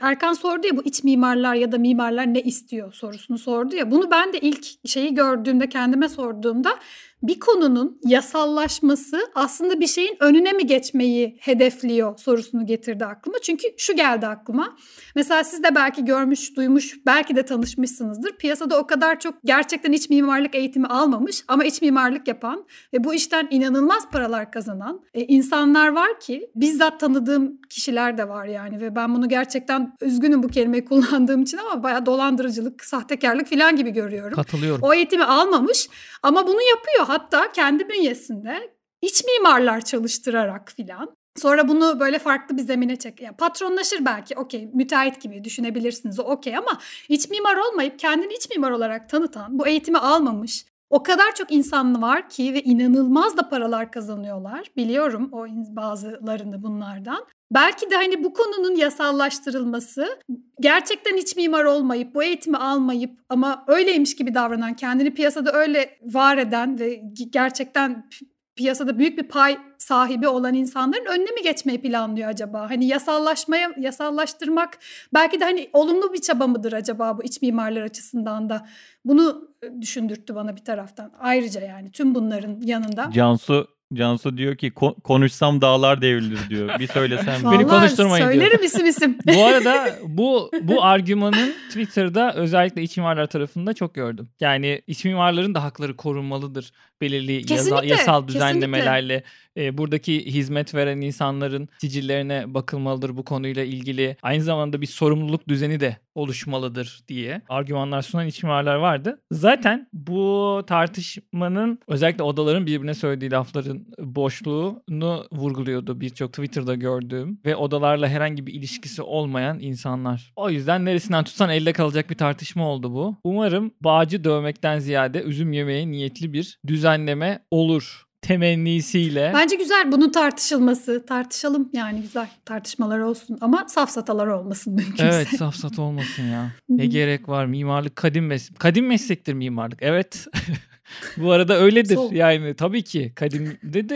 Erkan sordu ya bu iç mimarlar ya da mimarlar ne istiyor sorusunu sordu ya. Bunu ben de ilk şeyi gördüğümde kendime sorduğumda bir konunun yasallaşması aslında bir şeyin önüne mi geçmeyi hedefliyor sorusunu getirdi aklıma. Çünkü şu geldi aklıma. Mesela siz de belki görmüş, duymuş, belki de tanışmışsınızdır. Piyasada o kadar çok gerçekten iç mimarlık eğitimi almamış ama iç mimarlık yapan ve bu işten inanılmaz paralar kazanan e, insanlar var ki bizzat tanıdığım kişiler de var yani ve ben bunu gerçekten üzgünüm bu kelimeyi kullandığım için ama bayağı dolandırıcılık, sahtekarlık falan gibi görüyorum. Katılıyorum. O eğitimi almamış ama bunu yapıyor hatta kendi bünyesinde iç mimarlar çalıştırarak filan. Sonra bunu böyle farklı bir zemine çek. Yani patronlaşır belki okey müteahhit gibi düşünebilirsiniz o okey ama iç mimar olmayıp kendini iç mimar olarak tanıtan bu eğitimi almamış o kadar çok insan var ki ve inanılmaz da paralar kazanıyorlar. Biliyorum o bazılarını bunlardan. Belki de hani bu konunun yasallaştırılması gerçekten iç mimar olmayıp bu eğitimi almayıp ama öyleymiş gibi davranan kendini piyasada öyle var eden ve gerçekten piyasada büyük bir pay sahibi olan insanların önüne mi geçmeyi planlıyor acaba? Hani yasallaşmaya yasallaştırmak belki de hani olumlu bir çaba mıdır acaba bu iç mimarlar açısından da? Bunu e, düşündürttü bana bir taraftan. Ayrıca yani tüm bunların yanında. Cansu Cansu diyor ki "Ko- konuşsam dağlar devrilir diyor. Bir söylesem. Beni Vallahi konuşturmayın diyor. Söylerim isim isim. bu arada bu bu argümanın Twitter'da özellikle iç mimarlar tarafında çok gördüm. Yani iç mimarların da hakları korunmalıdır belirli yasa- yasal kesinlikle. düzenlemelerle. E, buradaki hizmet veren insanların sicillerine bakılmalıdır bu konuyla ilgili. Aynı zamanda bir sorumluluk düzeni de oluşmalıdır diye argümanlar sunan iç mimarlar vardı. Zaten bu tartışmanın özellikle odaların birbirine söylediği lafların boşluğunu vurguluyordu birçok Twitter'da gördüğüm ve odalarla herhangi bir ilişkisi olmayan insanlar. O yüzden neresinden tutsan elde kalacak bir tartışma oldu bu. Umarım bağcı dövmekten ziyade üzüm yemeye niyetli bir düzenleme olur temennisiyle. Bence güzel bunun tartışılması. Tartışalım yani güzel tartışmalar olsun ama safsatalar olmasın mümkünse. Evet safsat olmasın ya. Ne gerek var mimarlık kadim meslek. Kadim meslektir mimarlık evet. Bu arada öyledir Sol. yani tabii ki kadim dedi.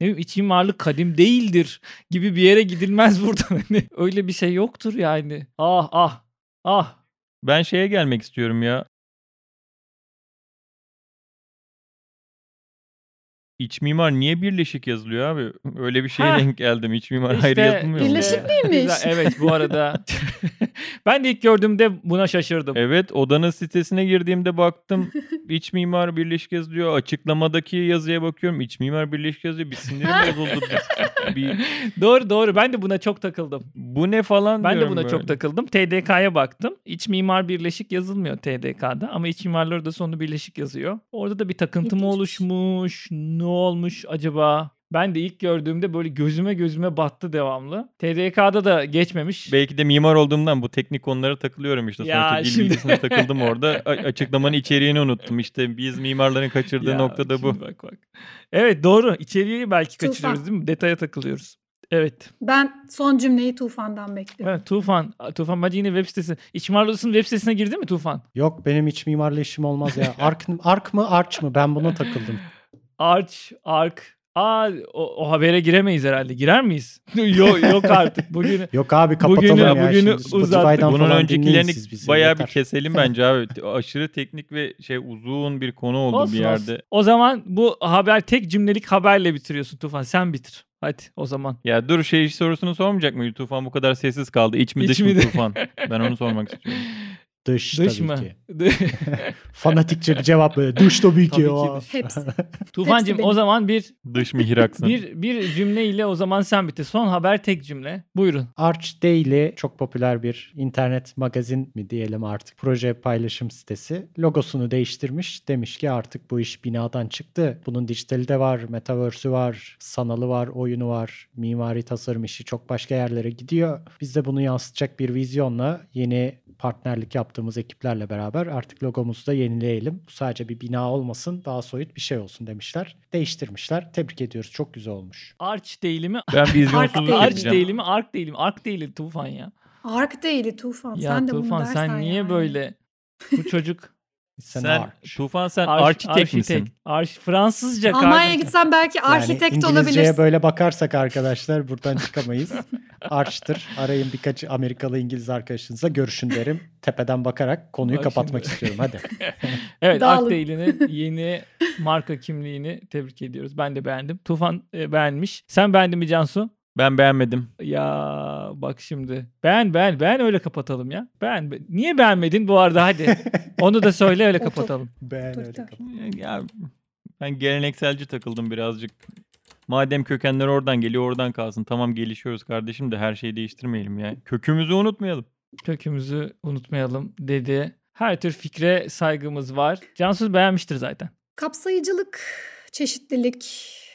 ne bileyim iç mimarlık kadim değildir gibi bir yere gidilmez burada. Hani öyle bir şey yoktur yani. Ah ah ah. Ben şeye gelmek istiyorum ya. İç mimar niye birleşik yazılıyor abi? Öyle bir şeye Ha. denk geldim. İç mimar İşte- ayrı yazılmıyor mu? Birleşik miymiş? Güzel, Evet bu arada. ben de ilk gördüğümde buna şaşırdım. Evet odanın sitesine girdiğimde baktım iç mimar birleşik yazılıyor. Açıklamadaki yazıya bakıyorum iç mimar birleşik yazıyor. Bir sinirim bozuldu. bir, Doğru doğru ben de buna çok takıldım. bu ne falan Ben de buna böyle. çok takıldım. TDK'ya baktım. İç mimar birleşik yazılmıyor TDK'da ama iç mimarlar da sonu birleşik yazıyor. Orada da bir takıntı mı oluşmuş? Ne olmuş acaba? Ben de ilk gördüğümde böyle gözüme gözüme battı devamlı. TDK'da da geçmemiş. Belki de mimar olduğumdan bu teknik konulara takılıyorum işte. Ya Sonuçta dil şimdi- bilgisine takıldım orada. A- açıklamanın içeriğini unuttum. İşte biz mimarların kaçırdığı Ya, nokta da bu. Bak bak. Evet doğru. İçeriği belki Tufan. kaçırıyoruz değil mi? Detaya takılıyoruz. Evet. Ben son cümleyi Tufan'dan bekliyorum. Evet Tufan. Tufan bence yine web sitesi. İç Mimar Odası'nın web sitesine girdi mi Tufan? Yok benim iç mimarla işim olmaz ya. Ark, ark mı arç mı? Ben buna takıldım. Arch, Ark. Aa o, o habere giremeyiz herhalde. Girer miyiz? yok yok artık. Bugün Yok abi kapatalım Bugünü- ya. bugünü Şimdi uzattık. Bunun öncekilerini bayağı bir keselim bence abi. Aşırı teknik ve şey uzun bir konu oldu olsun, bir yerde. olsun. O zaman bu haber tek cümlelik haberle bitiriyorsun Tufan. Sen bitir. Hadi o zaman. Ya dur şey sorusunu sormayacak mıydı? Tufan bu kadar sessiz kaldı. İç mi İç dış mi mı de- Tufan? Ben onu sormak istiyorum. Dış, Dış tabii mı? ki. Fanatikçe bir cevap böyle. Dış tabii ki. Tabii ki ya. dış. Hepsi. Tufancığım benim. o zaman bir Dış mihraksın. bir bir cümleyle o zaman sen bitir. Son haber tek cümle. Buyurun. Arch Daily çok popüler bir internet magazin mi diyelim artık proje paylaşım sitesi. Logosunu değiştirmiş. Demiş ki artık bu iş binadan çıktı. Bunun dijitali de var, metaverse'ü var, sanalı var, oyunu var, mimari tasarım işi çok başka yerlere gidiyor. Biz de bunu yansıtacak bir vizyonla yeni partnerlik yaptığımız ekiplerle beraber artık logomuzu da yenileyelim. Bu sadece bir bina olmasın, daha soyut bir şey olsun demişler. Değiştirmişler. Tebrik ediyoruz. Çok güzel olmuş. Arch değil mi? Ben vizyonsuzluk Değil. Arch değil mi? Ark değil mi? Ark değil Tufan ya. Ark değil Tufan. Ya sen de bunu Tufan dersen sen niye yani. böyle bu çocuk Sen, Sen, Arch. Tufan sen arş- arkitek misin? Arş, Fransızca Almanya'ya gitsen belki Yani architekt İngilizceye olabilirsin. böyle bakarsak arkadaşlar buradan çıkamayız. Arch'tır. Arayın birkaç Amerikalı İngiliz arkadaşınızla görüşün derim. Tepeden bakarak konuyu Bak kapatmak şimdi. istiyorum hadi. Evet. Arctail'in yeni marka kimliğini tebrik ediyoruz. Ben de beğendim. Tufan e, beğenmiş. Sen beğendin mi Cansu? Ben beğenmedim. Ya bak şimdi. Beğen beğen beğen öyle kapatalım ya. Beğen. be- Niye beğenmedin bu arada hadi. Onu da söyle öyle Otur. kapatalım. Ben öyle kapat- Ya ben gelenekselci takıldım birazcık. Madem kökenler oradan geliyor oradan kalsın. Tamam gelişiyoruz kardeşim de her şeyi değiştirmeyelim ya. Kökümüzü unutmayalım. Kökümüzü unutmayalım dedi. Her tür fikre saygımız var. Cansu beğenmiştir zaten. Kapsayıcılık, çeşitlilik,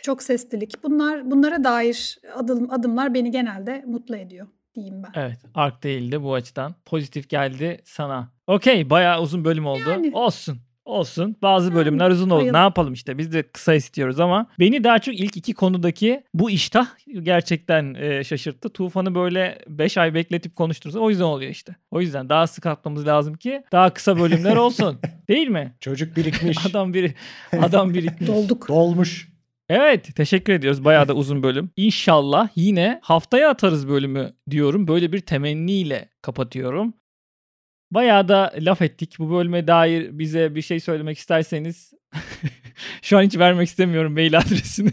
çok seslilik bunlar bunlara dair adım, adımlar beni genelde mutlu ediyor diyeyim ben. Evet. Ark değildi bu açıdan. Pozitif geldi sana. Okey. Bayağı uzun bölüm oldu. Yani. Olsun. Olsun. Bazı Yani, bölümler uzun oldu. bayıldım. Ne yapalım işte. Biz de kısa istiyoruz ama beni daha çok ilk iki konudaki bu iştah gerçekten e, şaşırttı. Tufan'ı böyle 5 ay bekletip konuştursa o yüzden oluyor işte. O yüzden daha sık atmamız lazım ki daha kısa bölümler olsun. Değil mi? Çocuk birikmiş. Adam biri adam birikmiş. Dolduk. Dolmuş. Evet teşekkür ediyoruz. Bayağı da uzun bölüm. İnşallah yine haftaya atarız bölümü diyorum. Böyle bir temenniyle kapatıyorum. Bayağı da laf ettik. Bu bölüme dair bize bir şey söylemek isterseniz şu an hiç vermek istemiyorum mail adresini.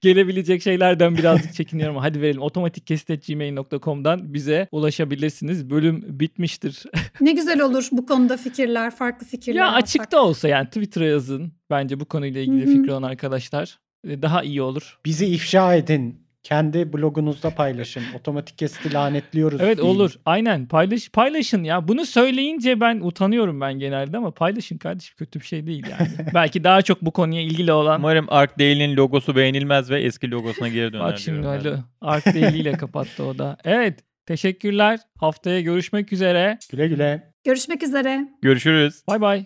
Gelebilecek şeylerden birazcık çekiniyorum. Hadi verelim. otomatikkestet.gmail.com'dan bize ulaşabilirsiniz. Bölüm bitmiştir. Ne güzel olur bu konuda fikirler, farklı fikirler. ya alsak. açıkta olsa yani Twitter'a yazın. Bence bu konuyla ilgili Hı hı. fikri olan arkadaşlar. E, Daha iyi olur. Bizi ifşa edin. Kendi blogunuzda paylaşın. Otomatik kesiti lanetliyoruz. Evet deyin. olur. Aynen. Paylaş paylaşın ya. Bunu söyleyince ben utanıyorum ben genelde ama paylaşın kardeşim kötü bir şey değil yani. Belki daha çok bu konuya ilgili olan Umarım Ark Daily'nin logosu beğenilmez ve eski logosuna geri döner. bak şimdi. Ali Ark ile kapattı o da. Evet. Teşekkürler. Haftaya görüşmek üzere. Güle güle. Görüşmek üzere. Görüşürüz. Bay bay.